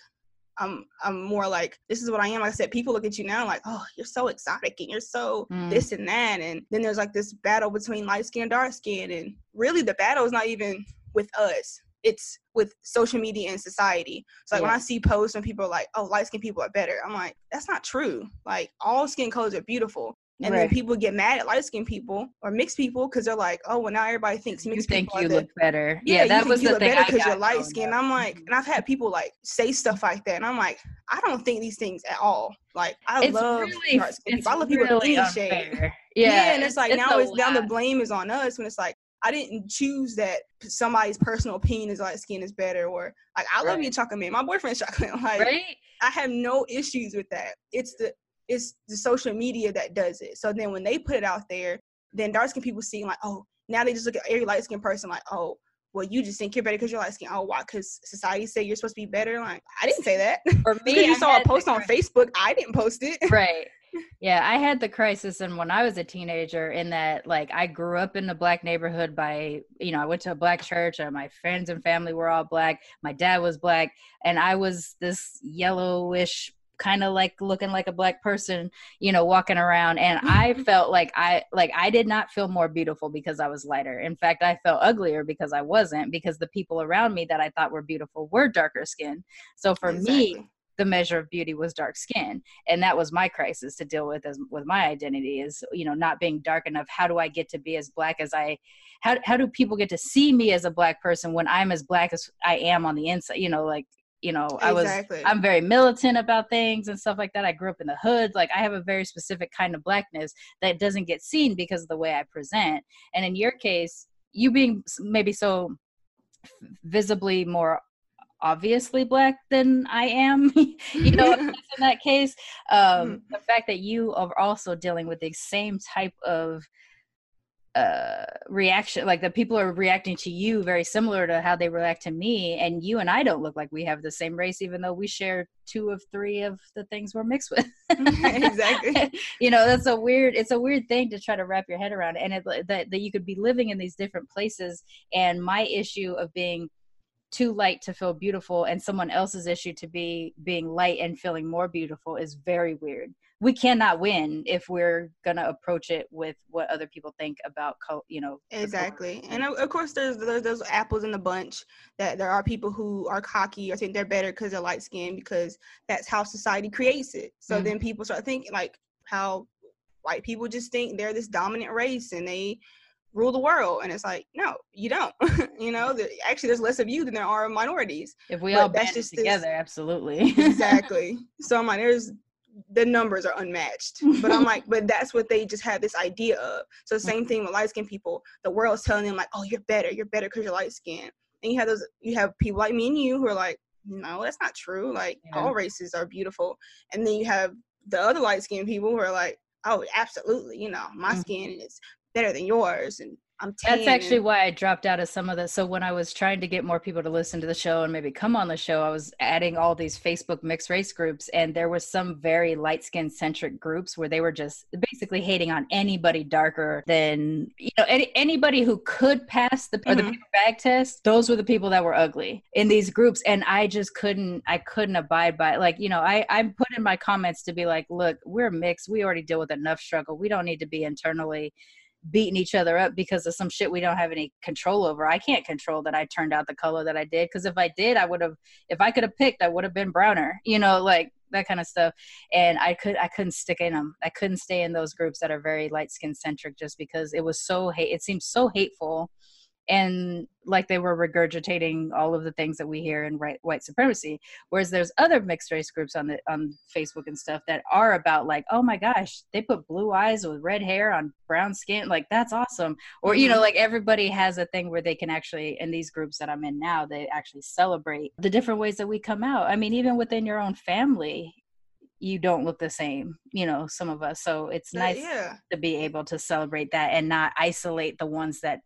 I'm I'm more like this is what I am. Like I said, people look at you now like, oh, you're so exotic and you're so Mm. this and that. And then there's like this battle between light skin and dark skin. And really the battle is not even with us. It's with social media and society. So like when I see posts and people are like, oh, light skin people are better, I'm like, that's not true. Like all skin colors are beautiful. And then people get mad at light skinned people or mixed people because they're like, oh, well, now everybody thinks you mixed think people you the, look better. yeah, Yeah, you that was you the look thing better because you're light skinned. I'm like, and I've had people like say stuff like that, and I'm like, I don't think these things at all. Like, I it's love really, dark skinned people. I love people of really any shade. Yeah, Yeah, and it's, like now a it's now the blame is on us when it's like I didn't choose that somebody's personal opinion is light skin is better or like I love Right. me a chocolate man. My boyfriend's (laughs) chocolate. Like right? I have no issues with that. It's the it's the social media that does it. So then when they put it out there, then dark skin people see like, oh, now they just look at every light skinned person like, oh, well, you just think you're better because you're light skinned. Oh, why? Because society say you're supposed to be better. Like, I didn't say that. (laughs) (laughs) Because me, you I saw a post on Facebook, I didn't post it. (laughs) right yeah i had the crisis and when i was a teenager in that like i grew up in a black neighborhood by you know i went to a black church and my friends and family were all black my dad was black and i was this yellowish kind of like looking like a black person you know walking around and (laughs) i felt like i like i did not feel more beautiful because i was lighter. In fact i felt uglier because i wasn't because the people around me that i thought were beautiful were darker skinned so for me the measure of beauty was dark skin and that was my crisis to deal with as with my identity is you know not being dark enough. How do i get to be as black as i how, how do people get to see me as a black person when i'm as black as i am on the inside you know like you know i was i'm very militant about things and stuff like that. I grew up in the hood like i have a very specific kind of blackness that doesn't get seen because of the way i present. And in your case you being maybe so visibly more obviously black than I am, (laughs) you know, (laughs) in that case. Um, the fact that you are also dealing with the same type of uh reaction like the people are reacting to you very similar to how they react to me and you and I don't look like we have the same race even though we share two of three of the things we're mixed with (laughs) exactly. (laughs) you know that's a weird it's a weird thing to try to wrap your head around and it, that, that you could be living in these different places and my issue of being too light to feel beautiful and someone else's issue to be being light and feeling more beautiful is very weird. We cannot win if we're gonna approach it with what other people think about you know exactly. And of course there's, there's those apples in the bunch that there are people who are cocky or think they're better because they're light skinned because that's how society creates it. So mm-hmm. then people start thinking like how white people just think they're this dominant race and they rule the world and it's like no you don't. (laughs) You know the, actually there's less of you than there are minorities if we but all band together this, absolutely. Exactly. (laughs) So i'm like there's the numbers are unmatched. But i'm like but that's what they just have this idea of. So same thing with light skinned people. The world's telling them like oh you're better you're better because you're light skinned and you have those you have people like me and you who are like no that's not true. Like yeah. all races are beautiful. And then you have the other light skinned people who are like oh absolutely you know my mm-hmm. skin is better than yours and I'm That's actually why I dropped out of some of the. So when I was trying to get more people to listen to the show and maybe come on the show, I was adding all these Facebook mixed race groups, and there was some very light skin centric groups where they were just basically hating on anybody darker than you know any, anybody who could pass the mm-hmm. or the mm-hmm. bag test. Those were the people that were ugly in these groups, and I just couldn't. I couldn't abide by it. like you know I I put in my comments to be like, look, we're mixed. We already deal with enough struggle. We don't need to be internally beating each other up because of some shit we don't have any control over. I can't control that I turned out the color that I did because if I did, I would have if I could have picked, I would have been browner. You know, like that kind of stuff. And I could I couldn't stick in them. I couldn't stay in those groups that are very light skin centric just because it was so hate it seems so hateful and like they were regurgitating all of the things that we hear in right, white supremacy whereas there's other mixed race groups on the on facebook and stuff that are about like oh my gosh they put blue eyes with red hair on brown skin like that's awesome or you know mm-hmm. like everybody has a thing where they can actually in these groups that i'm in now they actually celebrate the different ways that we come out i mean even within your own family you don't look the same you know some of us so it's nice yeah. to be able to celebrate that and not isolate the ones that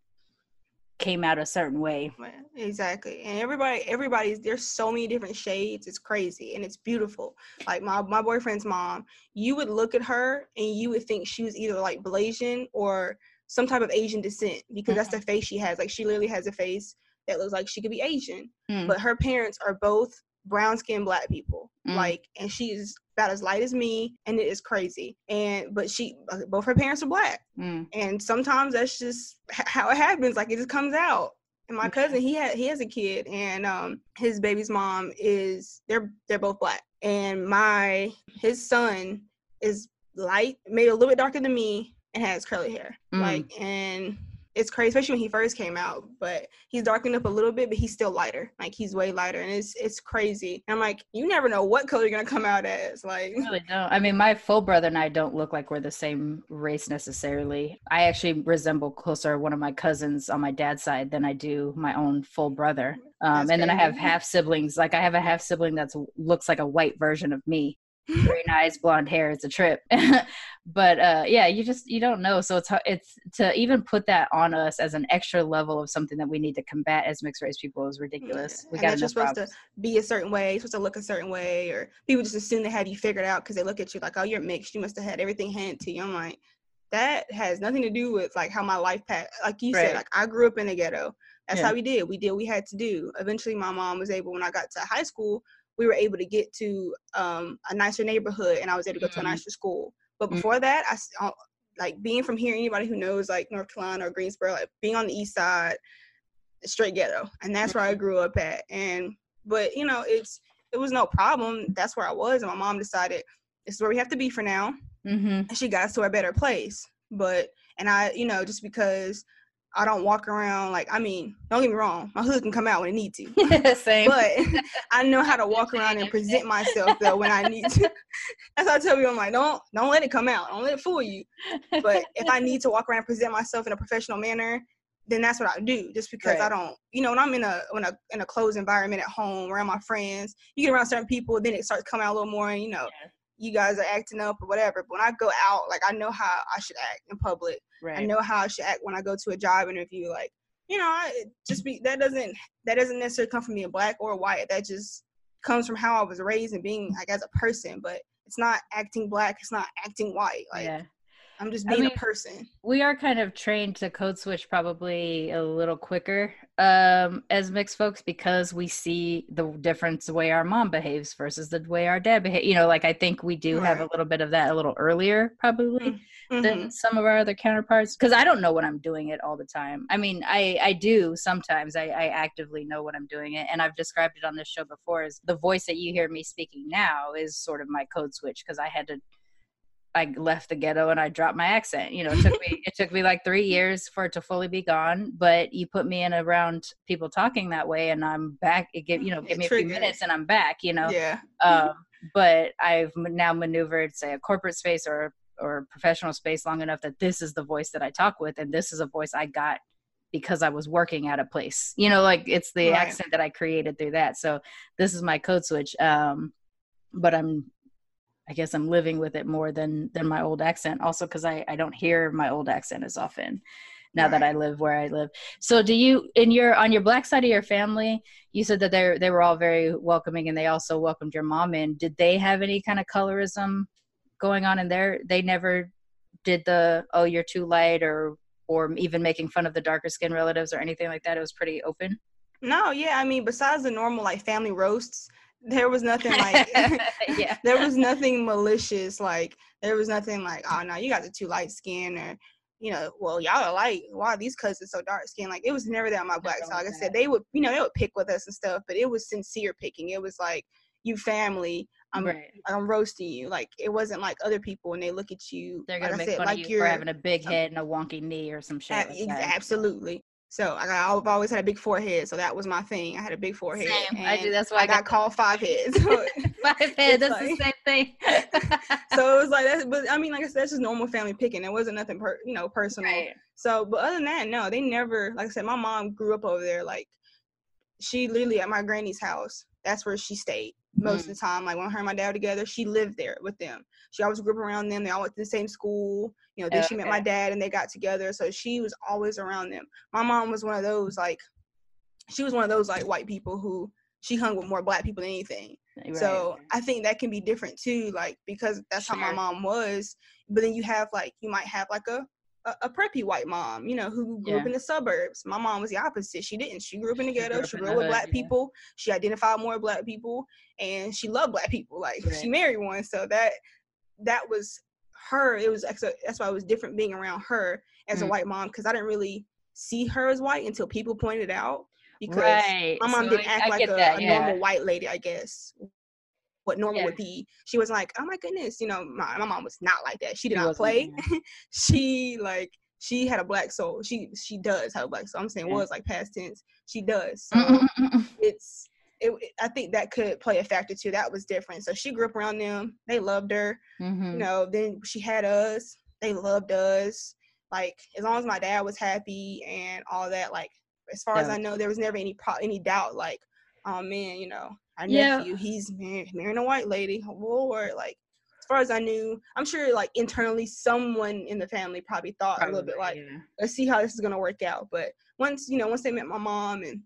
came out a certain way. Exactly. And everybody everybody's there's so many different shades. It's crazy and it's beautiful. Like my my boyfriend's mom, you would look at her and you would think she was either like Blasian or some type of Asian descent because mm-hmm. that's the face she has. Like she literally has a face that looks like she could be Asian. Mm. But her parents are both brown skinned black people. Mm. Like and she's about as light as me and it is crazy. And but she uh, both her parents are black. Mm. and sometimes that's just how it happens like it just comes out. And my cousin he had he has a kid and um his baby's mom is they're they're both black. And my his son is light maybe a little bit darker than me and has curly hair. Mm. like and it's crazy, especially when he first came out. But he's darkened up a little bit, but he's still lighter. Like he's way lighter, and it's it's crazy. And I'm like, you never know what color you're gonna come out as. Like, I really don't. I mean, my full brother and I don't look like we're the same race necessarily. I actually resemble closer one of my cousins on my dad's side than I do my own full brother. Um, and then I have half siblings. Like I have a half sibling that looks like a white version of me green eyes, blonde hair. It's a trip. (laughs) but uh, yeah, you just you don't know. So it's it's to even put that on us as an extra level of something that we need to combat as mixed race people is ridiculous. We got you're supposed problems. to be a certain way, you're supposed to look a certain way, or people just assume they have you figured out because they look at you like, oh, you're mixed. You must have had everything handed to you. I'm like, that has nothing to do with like how my life path. Like you right. said, like I grew up in the ghetto. That's yeah. how we did. We did what we had to do. Eventually, my mom was able when I got to high school we were able to get to um, a nicer neighborhood and I was able to go to a mm-hmm. nicer school. But mm-hmm. before that, I uh, like being from here. Anybody who knows like North Carolina or Greensboro, like being on the east side, straight ghetto, and that's where I grew up at. And but you know, it's it was no problem. That's where I was, and my mom decided this is where we have to be for now. Mm-hmm. And she got us to a better place. But and I, you know, just because I don't walk around like I mean, don't get me wrong, my hood can come out when it need to. (laughs) Same. But (laughs) I know how to (laughs) walk around and present myself though when I need to. That's how I tell you I'm like, don't don't let it come out. Don't let it fool you. But if I need to walk around and present myself in a professional manner, then that's what I do. Just because right. I don't, you know, when I'm in a in a in a closed environment at home around my friends, you get around certain people, then it starts coming out a little more, and you know, yeah you guys are acting up or whatever. But when I go out, like I know how I should act in public. Right. I know how I should act when I go to a job interview. Like, you know, I just be that doesn't that doesn't necessarily come from being black or white. That just comes from how I was raised and being like as a person. But it's not acting black. It's not acting white. Like, yeah. I'm just I being mean- a person. we are kind of trained to code switch probably a little quicker um as mixed folks because we see the difference the way our mom behaves versus the way our dad behaves you know like i think we do have a little bit of that a little earlier probably Mhm. than some of our other counterparts because i don't know when i'm doing it all the time i mean i i do sometimes I, I actively know when i'm doing it and i've described it on this show before Is the voice that you hear me speaking now is sort of my code switch because i had to I left the ghetto and I dropped my accent. You know, it took me (laughs) it took me like three years for it to fully be gone. But you put me in around people talking that way, and I'm back. It give you know, give me a few minutes, and I'm back. You know, Yeah. um, but I've now maneuvered, say, a corporate space or or professional space long enough that this is the voice that I talk with, and this is a voice I got because I was working at a place. You know, like it's the Right. accent that I created through that. So this is my code switch. Um, but I'm, I guess I'm living with it more than than my old accent. Also, because I I don't hear my old accent as often now that I live where I live. So do you in your on your black side of your family, you said that they they were all very welcoming and they also welcomed your mom in. Did they have any kind of colorism going on in there? They never did the oh you're too light or or even making fun of the darker skin relatives or anything like that. It was pretty open. No, yeah. I mean, besides the normal like family roasts, there was nothing like (laughs) yeah. (laughs) there was nothing malicious. Like there was nothing like, oh no, you guys are too light skinned or you know, well, y'all are light. Why are these cousins so dark skinned? Like it was never that on my black side. Like I said, they would, you know, they would pick with us and stuff, but it was sincere picking. It was like, you family, I'm right. I'm roasting you. Like it wasn't like other people when they look at you. They're gonna I make said, fun like of you for having a big head and a wonky knee or some shit. Ab- like that. absolutely. So I got, I've always had a big forehead, so that was my thing. I had a big forehead. Same. I do. That's why I got called five heads. (laughs) Five (laughs) head. It's That's like- the same thing. (laughs) so it was like that. But I mean, like I said, that's just normal family picking. It wasn't nothing, per, you know, personal. right. So, but other than that, no, they never. Like I said, my mom grew up over there. Like she literally at my granny's house. That's where she stayed most of mm-hmm. the time. Like when her and my dad were together, she lived there with them. She always grew up around them. They all went to the same school. You know, then she met my dad and they got together. So she was always around them. My mom was one of those like, she was one of those like white people who she hung with more black people than anything. Right. So I think that can be different too, like because that's how my mom was. But then you have like you might have like a a, a preppy white mom, you know, who grew up in the suburbs. My mom was the opposite. She didn't. She grew up in the She ghetto. up She grew up with hood, black yeah. people. She identified more with black people, and she loved black people. Like (laughs) Right. she married one, so that that was her. It was that's why it was different being around her as a Mm. white mom because I didn't really see her as white until people pointed it out. Because right. my mom So didn't I- act I like a, that, a normal white lady, I guess. What normal Yeah. would be. She was like, oh my goodness, you know, my, my mom was not like that. She did She not play. (laughs) she like she had a black soul. She she does have a black soul. I'm saying Yeah. was like past tense. She does. Mm, mm, so mm, it's it, I think that could play a factor too. That was different. So she grew up around them. They loved her. Mhm. You mm-hmm. know, then she had us. They loved us. Like as long as my dad was happy and all that, like as far as I know, there was never any pro- any doubt. Like, oh man, you know, our Yeah. nephew, he's mar- marrying a white lady. Lord, like as far as I knew, I'm sure like internally, someone in the family probably thought a little bit like, yeah. let's see how this is gonna work out. But once you know, once they met my mom and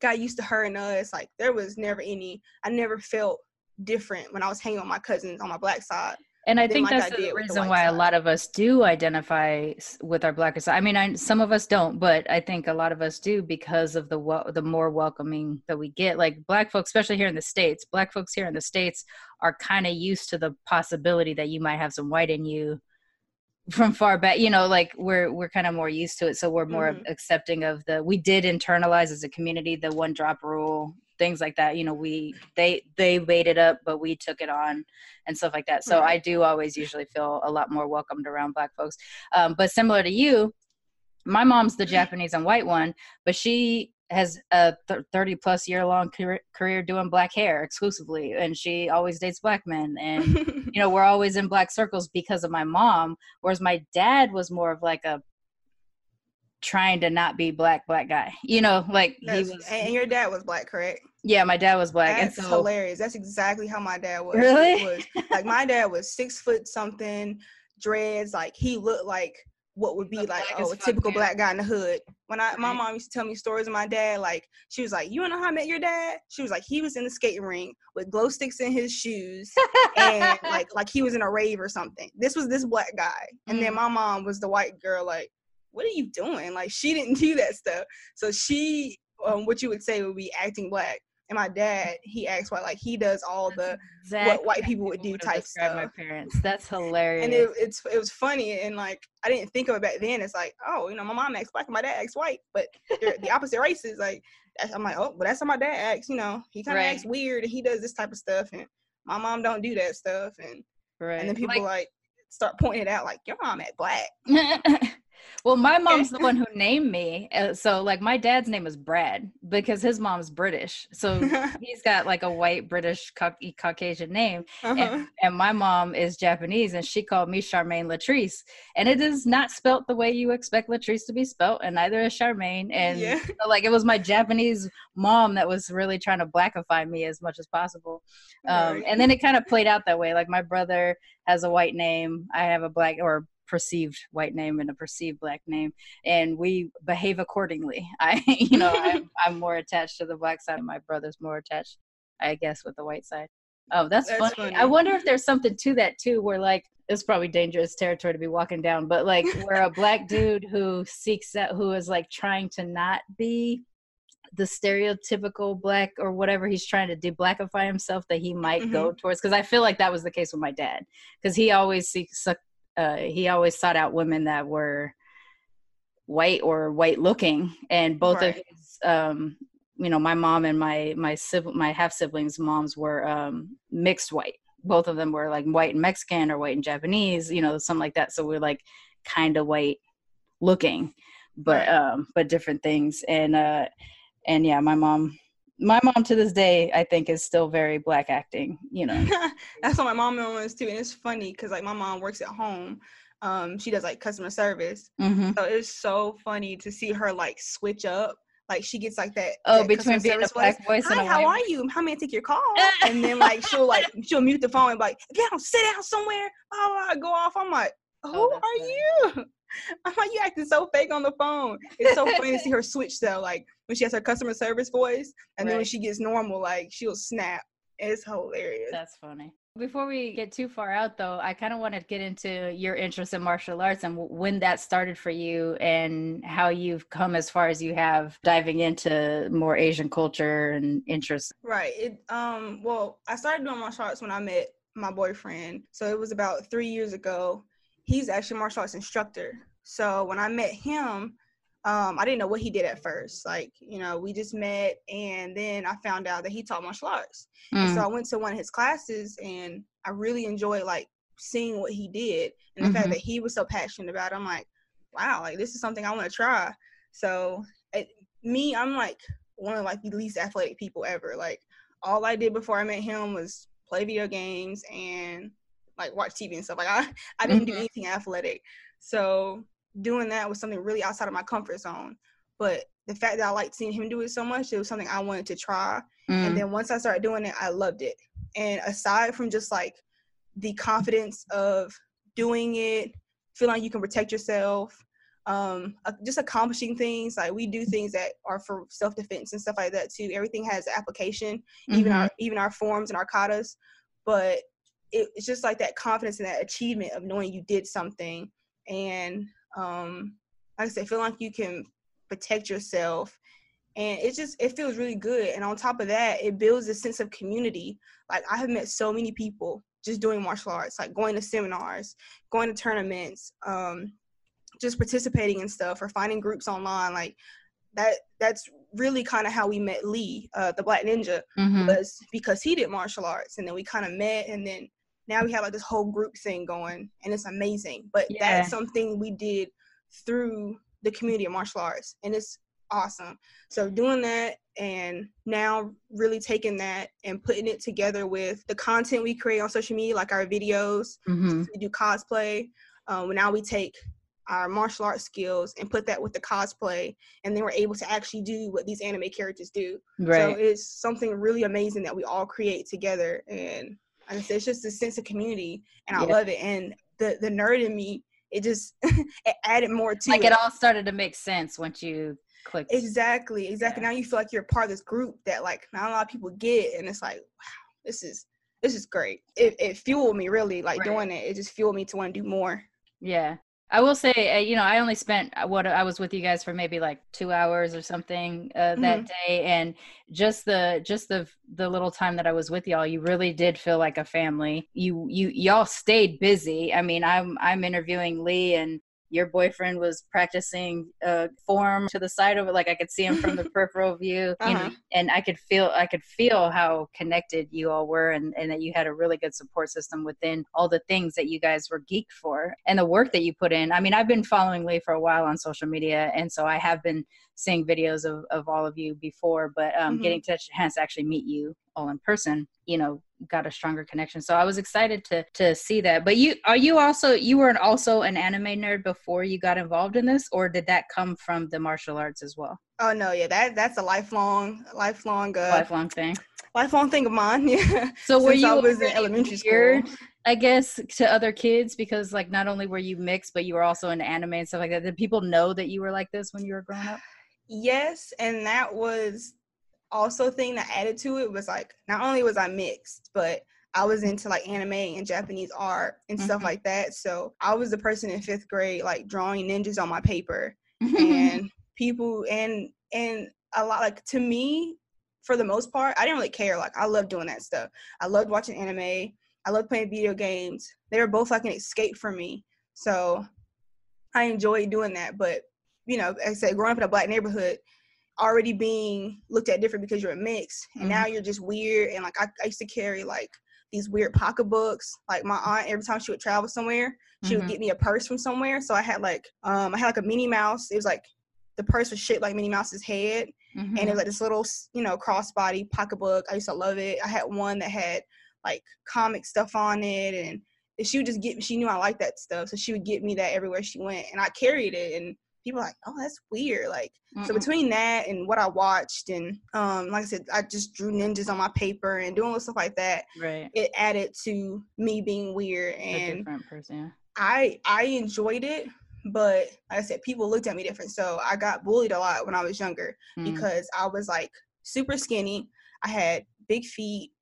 got used to her and us, like there was never any. I never felt different when I was hanging with my cousins on my black side. And I think that's the the reason white why a lot of us do identify with our blacker side. I mean, I, some of us don't, but I think a lot of us do because of the wel- the more welcoming that we get. Like black folks, especially here in the states, black folks here in the states are kind of used to the possibility that you might have some white in you from far back. You know, like we're we're kind of more used to it, so we're more Mhm. accepting of the. We did internalize as a community the one drop rule, things like that. You know, we they they made it up, but we took it on and stuff like that. So Right. I do always usually feel a lot more welcomed around black folks. Um, but similar to you, my mom's the Japanese and white one, but she has a th- 30 plus year long career, career doing black hair exclusively and she always dates black men and (laughs) you know we're always in black circles because of my mom whereas my dad was more of like a trying to not be black black guy you know like he was and your dad was black, correct? yeah my dad was black That's and so hilarious. That's exactly how my dad was. Really? Was like (laughs) my dad was six foot something, dreads. Like he looked like what would be like oh a typical black guy in the hood. When I my mom used to tell me stories of my dad, like she was like, "You wanna know how I met your dad?" She was like, "He was in the skating ring with glow sticks in his shoes, and (laughs) like like he was in a rave or something." This was this black guy, and then Mm. my mom was the white girl. Like, what are you doing? Like she didn't do that stuff. So she, um, what you would say would be acting black. And my dad, he acts white. Like he does all the Exactly white people would do type described My stuff. parents. That's hilarious. and it, it's it was funny and like I didn't think of it back then. It's like oh you know my mom acts black and my dad acts white, but they're the (laughs) opposite races. Like I'm like oh but that's how my dad acts. You know he kind of Right. acts weird and he does this type of stuff and my mom don't do that stuff and right. and then people like, start pointing it out like your mom act black. (laughs) well, my mom's the one who named me. Uh, so, like, my dad's name is Brad because his mom's British. So (laughs) he's got like a white British Caucasian name, Uh-huh. and, and my mom is Japanese, and she called me Sharmane Latrice, and it is not spelt the way you expect Latrice to be spelt, and neither is Sharmane. And Yeah. so, like, it was my Japanese mom that was really trying to blackify me as much as possible. Um, Right. and then it kind of played out that way. Like my brother has a white name, I have a black or perceived white name and a perceived black name, and we behave accordingly. (laughs) I, you know, I'm, (laughs) I'm more attached to the black side, my brother's more attached, I guess, with the white side. Oh, that's, That's funny. funny. I wonder if there's something to that too, where like it's probably dangerous territory to be walking down, but like where a black (laughs) dude who seeks out, who is like trying to not be the stereotypical black or whatever he's trying to do blackify himself that he might go mm-hmm. towards because i feel like that was the case with my dad because he always seeks uh, he always sought out women that were white or white looking. And both of his um you know my mom and my my sib- my half siblings moms were um mixed white. Both of them were like white and mexican or white and japanese you know something like that. So we're like kind of white looking but Right. um but different things. And uh and yeah my mom my mom to this day i think is still very black acting you know (laughs) That's what my mom was too, and it's funny because like my mom works at home. Um, she does like customer service, mm-hmm. so it's so funny to see her like switch up. Like she gets like that. oh that between being a black voice and Hi, how are you? How may I take your call? (laughs) and then like she'll like she'll mute the phone and be like, get down, sit down somewhere. Blah, blah, go off. I'm like, who Oh, are funny. you? (laughs) I'm like, you acting so fake on the phone. It's so funny to see her (laughs) switch though. Like when she has her customer service voice, and then when she gets normal, like she'll snap. It's hilarious. That's funny. Before we get too far out, though, I kind of want to get into your interest in martial arts and w- when that started for you and how you've come as far as you have diving into more Asian culture and interests. Right. It um well, I started doing martial arts when I met my boyfriend. So it was about three years ago. He's actually a martial arts instructor. So when I met him, um, I didn't know what he did at first. Like, you know, we just met and then I found out that he taught martial arts. Mm. so I went to one of his classes and I really enjoyed like seeing what he did and the fact Mhm. that he was so passionate about it. I'm like, wow, like this is something I want to try. So it, me, I'm like one of like the least athletic people ever. Like all I did before I met him was play video games and like watch TV and stuff. Like I, I didn't do Mhm. anything athletic. So doing that was something really outside of my comfort zone. But the fact that I liked seeing him do it so much, it was something I wanted to try. Mm. And then once I started doing it, I loved it. And aside from just like the confidence of doing it, feeling like you can protect yourself, um, just accomplishing things. Like we do things that are for self defense and stuff like that too. Everything has application, even Mhm. our even our forms and our katas. But it, it's just like that confidence and that achievement of knowing you did something, and um, like I said, feel like you can protect yourself. And it just it feels really good. And on top of that it builds a sense of community. Like i have met so many people just doing martial arts like going to seminars going to tournaments um just participating in stuff or finding groups online. Like that that's really kind of how we met lee uh the black ninja Mhm. was because he did martial arts. And then we kind of met and then now we have like this whole group thing going and it's amazing but Yeah. that's something we did through the community of martial arts and it's awesome so doing that and now really taking that and putting it together with the content we create on social media like our videos Mhm. we do cosplay um, now we take our martial arts skills and put that with the cosplay and then we're able to actually do what these anime characters do so it's something really amazing that we all create together. And like I said, it's just a sense of community and I Yeah. love it. And the, the nerd in me, it just (laughs) it added more to like it. it all started to make sense once you clicked. Exactly, exactly. Yeah. Now you feel like you're a part of this group that like not a lot of people get, and it's like, wow, this is this is great. It it fueled me really like Right. doing it. It just fueled me to want to do more. Yeah. I will say, uh, you know, I only spent uh, what I was with you guys for maybe like two hours or something uh, that day, and just the just the the little time that I was with y'all, you really did feel like a family. You you y'all stayed busy. I mean, I'm I'm interviewing Lee, and your boyfriend was practicing uh, form to the side of it, like I could see him from the (laughs) peripheral view, you know, Uh-huh. and I could feel I could feel how connected you all were, and and that you had a really good support system within all the things that you guys were geeked for and the work that you put in. I mean, I've been following Lee for a while on social media, and so I have been seeing videos of, of all of you before, but um, Mhm. getting to chance to actually meet you all in person, you know, got a stronger connection. So I was excited to to see that. But you are you also you were an, also an anime nerd before you got involved in this, or did that come from the martial arts as well? Oh no, yeah, that that's a lifelong, lifelong, uh, Lifelong thing. lifelong thing of mine. (laughs) Yeah. So were you I was in elementary weird, school. I guess to other kids because like not only were you mixed, but you were also into anime and stuff like that. Did people know that you were like this when you were growing up? Yes, and that was also thing that added to it was like not only was I mixed, but I was into like anime and Japanese art and stuff Mhm. like that. So I was the person in fifth grade like drawing ninjas on my paper. (laughs) And people and and a lot like to me for the most part i didn't really care. Like i loved doing that stuff. I loved watching anime. I loved playing video games. They were both like an escape for me. So i enjoyed doing that but you know like i said growing up in a black neighborhood already being looked at different because you're a mix and now you're just weird and like I, I used to carry like these weird pocketbooks like my aunt every time she would travel somewhere she would Mhm. get me a purse from somewhere. So I had like um I had like a Minnie Mouse. It was like the purse was shaped like Minnie Mouse's head, and it Mhm. was like this little you know crossbody pocketbook. I used to love it. I had one that had like comic stuff on it, and and she would just get. She knew I liked that stuff, so she would get me that everywhere she went, and I carried it. And people like, oh, that's weird. Like so Mm-mm. between that and what I watched, and um like I said, I just drew ninjas on my paper and doing stuff like that. right, It added to me being weird a and different person. I I enjoyed it, but like I said, people looked at me different. So I got bullied a lot when I was younger. Mm. because I was like super skinny. I had big feet.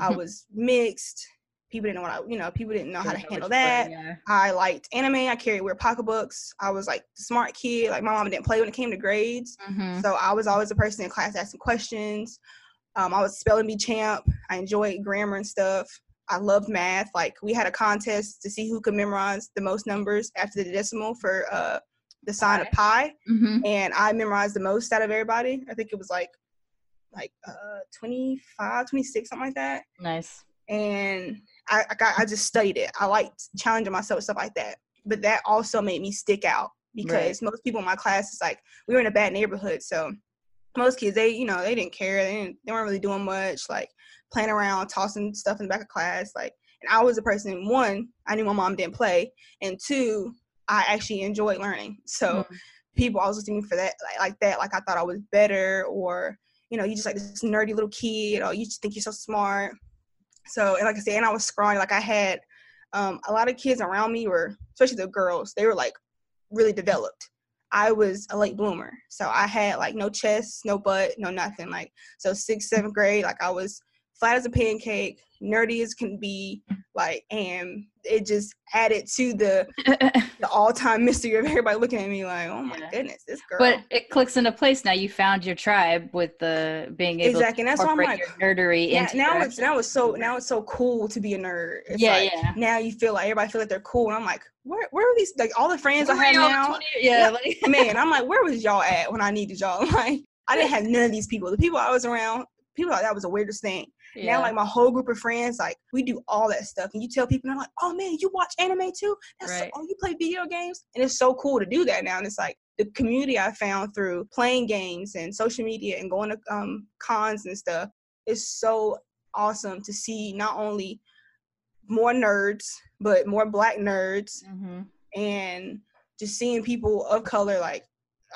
I (laughs) was mixed. People didn't know what I, you know, people didn't know how to handle what you were, that. yeah. I liked anime. I carried weird pocketbooks. I was like the smart kid. Like my mom didn't play when it came to grades. Mhm. So I was always the person in class asking questions. Um, I was spelling bee champ. I enjoyed grammar and stuff. I loved math. Like we had a contest to see who could memorize the most numbers after the decimal for uh, the sign of pi, Mhm. and I memorized the most out of everybody. I think it was like like uh 25, 26, something like that. Nice. And I I, got, I just studied it. I liked challenging myself and stuff like that. But that also made me stick out because most people in my class is like we were in a bad neighborhood, so most kids they you know they didn't care they didn't they weren't really doing much like playing around tossing stuff in the back of class like and i was a person one i knew my mom didn't play and two i actually enjoyed learning so Mm. people always looked at me for that like, like that like i thought i was better or you know you just like this nerdy little kid or you just think you're so smart so and like i said and i was scrawny like i had um, a lot of kids around me were especially the girls they were like really developed I was a late bloomer. So I had like no chest, no butt, no nothing. Like so sixth, seventh grade, like I was flat as a pancake, nerdy as can be, like and it just added to the (laughs) the all time mystery of everybody looking at me like, oh my Yeah. goodness, this girl. but it clicks into place now. You found your tribe with the being able Exactly, and to that's why I'm like, your nerdery into now it's now it's so now it's so cool to be a nerd. It's Yeah, like, yeah. Now you feel like everybody feel like they're cool, and I'm like, where where are these like all the friends I Where have now? 20 yeah, Yeah. like- man, (laughs) I'm like, where was y'all at when I needed y'all? (laughs) Like, I didn't have none of these people. The people I was around, people thought that was the weirdest thing. Yeah. Now, like my whole group of friends, like we do all that stuff, and you tell people, and they're like, "Oh man, you watch anime too? That's so, Right. oh, you play video games?" And it's so cool to do that now. And it's like the community I found through playing games and social media and going to um, cons and stuff is so awesome to see. Not only more nerds, but more Black nerds, Mhm. and just seeing people of color like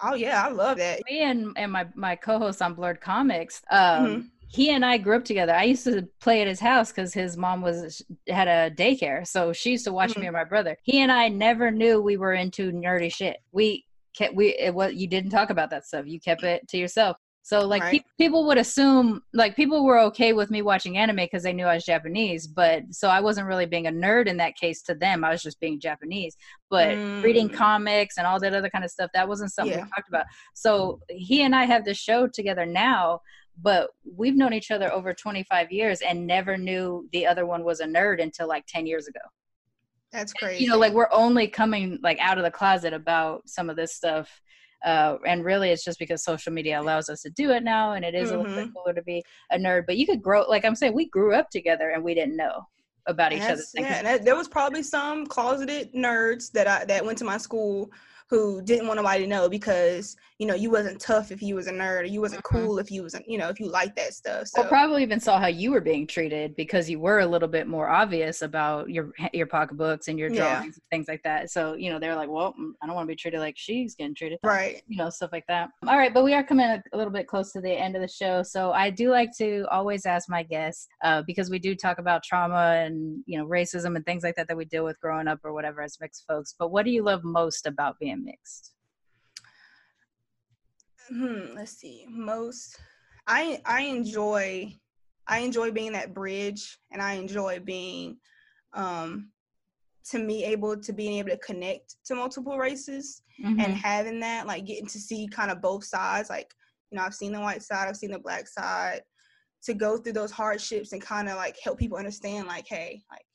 oh yeah i love that me and and my my co-host on blurred comics um Mhm. He and I grew up together. I used to play at his house because his mom was had a daycare, so she used to watch Mhm. me and my brother. He and I never knew we were into nerdy shit. We kept we it was you didn't talk about that stuff. You kept it to yourself. So like Right. pe- people would assume like people were okay with me watching anime because they knew I was Japanese, but so I wasn't really being a nerd in that case to them. I was just being Japanese. But reading Mm. comics and all that other kind of stuff that wasn't something Yeah. we talked about. So he and I have this show together now, but we've known each other over 25 years and never knew the other one was a nerd until like 10 years ago. That's crazy. You know, like we're only coming like out of the closet about some of this stuff. Uh, and really it's just because social media allows us to do it now and it is a little bit Mhm. cooler to be a nerd but you could grow like i'm saying we grew up together and we didn't know about each other. Yeah, and that, there was probably some closeted nerds that I that went to my school who didn't want nobody to know because you know you wasn't tough if you was a nerd or you wasn't Mhm. cool if you wasn't you know if you liked that stuff. So Or probably even saw how you were being treated because you were a little bit more obvious about your your pocketbooks and your Yeah. drawings and things like that. So you know they're like, well, mm, I don't want to be treated like she's getting treated, right. you know, stuff like that. All right, but we are coming a, a little bit close to the end of the show, so I do like to always ask my guests uh, because we do talk about trauma and you know racism and things like that that we deal with growing up or whatever as mixed folks. But what do you love most about being mixed? Hmm, let's see. Most I I enjoy I enjoy being that bridge and I enjoy being um to me able to being able to connect to multiple races and Mhm. having that like getting to see kind of both sides like you know I've seen the white side I've seen the black side to go through those hardships and kind of like help people understand like hey like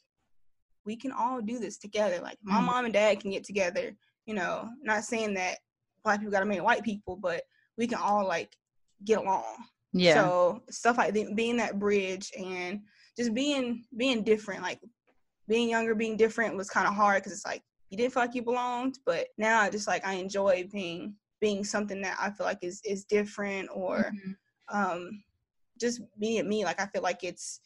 we can all do this together like my Mhm. mom and dad can get together you know not saying that black people got to marry white people but we can all like get along yeah, so stuff like that, being that bridge and just being being different, like being younger, being different was kind of hard because it's like you didn't feel like you belonged. But now, I just like I enjoy being being something that I feel like is is different or Mhm. um just being me. Like I feel like it's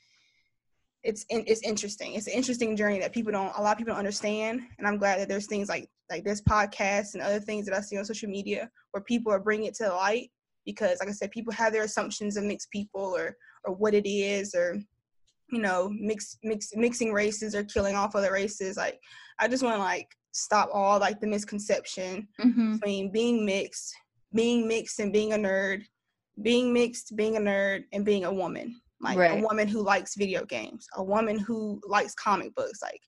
it's it's interesting. It's an interesting journey that people don't a lot of people don't understand, and I'm glad that there's things like like this podcast and other things that I see on social media where people are bringing it to the light because like I said, people have their assumptions of mixed people or or what it is or you know mix mix mixing races or killing off other races. Like I just want to like stop all like the misconception Mhm. between being mixed, being mixed and being a nerd, being mixed, being a nerd, and being a woman. Like Right. a woman who likes video games, a woman who likes comic books, like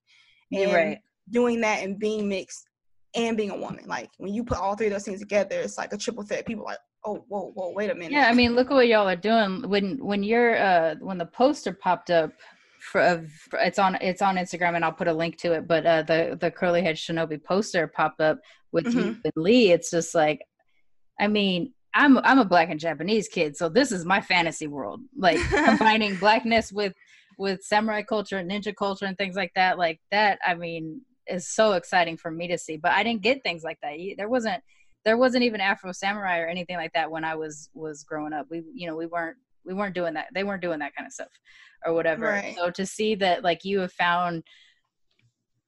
and right. doing that and being mixed and being a woman. Like when you put all three of those things together, it's like a triple threat. People are like, oh, whoa, whoa, wait a minute. Yeah, I mean, look at what y'all are doing. When when you're uh when the poster popped up for, of it's on it's on Instagram and I'll put a link to it. But uh the the curly head shinobi poster popped up with you Mhm. and Lee. It's just like, I mean, I'm I'm a black and Japanese kid, so this is my fantasy world. Like (laughs) combining blackness with with samurai culture and ninja culture and things like that. Like that, I mean, is so exciting for me to see. But I didn't get things like that. There wasn't there wasn't even Afro samurai or anything like that when I was was growing up. We you know we weren't we weren't doing that. They weren't doing that kind of stuff or whatever. Right. So to see that like you have found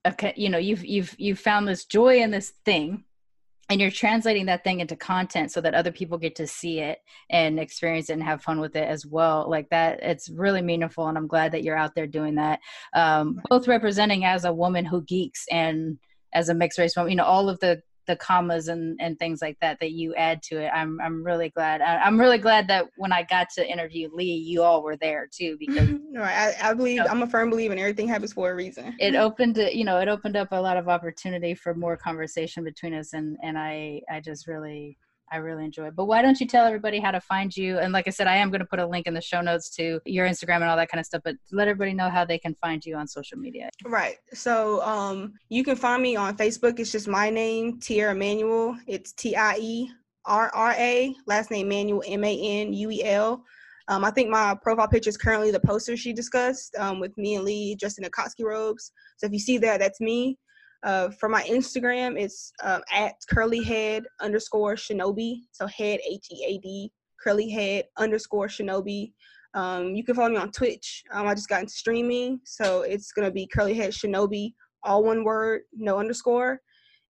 a you know you've you've you've found this joy in this thing and you're translating that thing into content so that other people get to see it and experience it and have fun with it as well. Like that it's really meaningful and i'm glad that you're out there doing that. Um, both representing as a woman who geeks and as a mixed race woman you know all of the the commas and and things like that that you add to it i'm i'm really glad I, i'm really glad that when i got to interview lee you all were there too (laughs) because right. I, I believe Yeah. I'm a firm believer in everything happens for a reason. it opened it, you know it opened up a lot of opportunity for more conversation between us and and i i just really i really enjoy it but why don't you tell everybody how to find you and like i said i am going to put a link in the show notes to your instagram and all that kind of stuff but let everybody know how they can find you on social media Right. So um you can find me on Facebook. It's just my name, Tierra Manuel. It's T I E R R A, last name Manuel M A N U E L. Um, I think my profile picture is currently the poster she discussed um, with me and Lee dressed in Akatsuki robes. So if you see that, that's me. Uh, for my Instagram, it's um, at curlyhead underscore shinobi. So head H E A D curlyhead underscore shinobi. Um, you can follow me on Twitch. Um, I just got into streaming, so it's gonna be curlyhead shinobi, all one word, no underscore.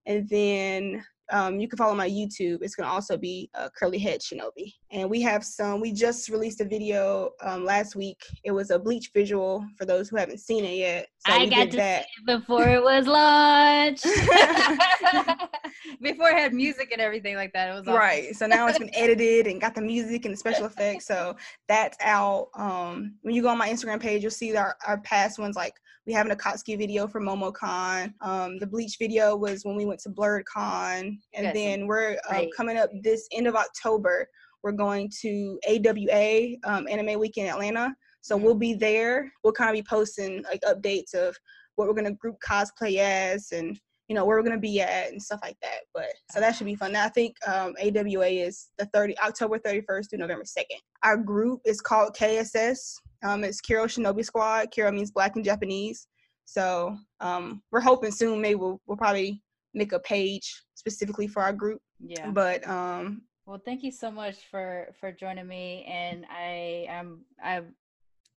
And then um, you can follow my YouTube. It's gonna also be uh, Curly Head Shinobi. And we have some. We just released a video um, last week. It was a bleach visual for those who haven't seen it yet. So I got to that. see it before it was launched. (laughs) before it had music and everything like that. It was awesome. right. So now it's been edited and got the music and the special effects. So that's out. Um, when you go on my Instagram page, you'll see our, our past ones like we have an Akatsuki video for MomoCon. Um, the Bleach video was when we went to BlerdCon. And yes. then we're uh, coming up this end of October. We're going to AWA um, Anime Week in Atlanta. So mm-hmm. we'll be there. We'll kind of be posting like updates of what we're gonna group cosplay as and you know where we're gonna be at and stuff like that. But so that should be fun. Now, I think um, AWA is the 30 October 31st through November 2nd. Our group is called KSS. Um, it's Kuro Shinobi Squad. Kuro means black in Japanese. So um, we're hoping soon maybe we'll, we'll probably make a page specifically for our group. Yeah. But um, well, thank you so much for for joining me, and I am I'm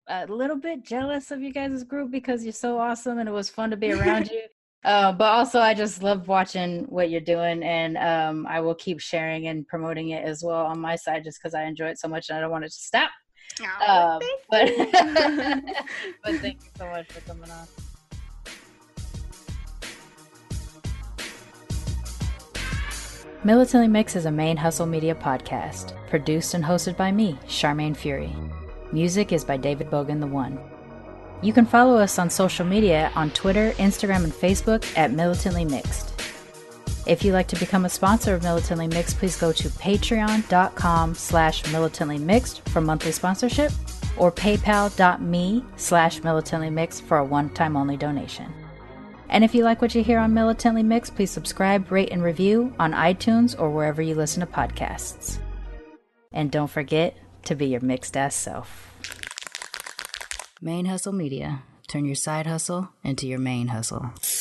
a little bit jealous of you guys' group because you're so awesome, and it was fun to be around (laughs) you. Uh, but also, I just love watching what you're doing, and um, I will keep sharing and promoting it as well on my side, just because I enjoy it so much, and I don't want it to stop. Oh, um, but (laughs) but thank you so much for coming on. Militantly Mixed is a ManeHustle Media podcast, produced and hosted by me, Sharmane Fury. Music is by David Bogan the One. You can follow us on social media on Twitter, Instagram, and Facebook at Militantly Mixed. If you'd like to become a sponsor of Militantly Mixed, please go to patreon.com slash militantly mixed for monthly sponsorship or paypal.me slash militantly mixed for a one-time only donation. And if you like what you hear on Militantly Mixed, please subscribe, rate, and review on iTunes or wherever you listen to podcasts. And don't forget to be your mixed ass self. ManeHustle Media. Turn your side hustle into your ManeHustle.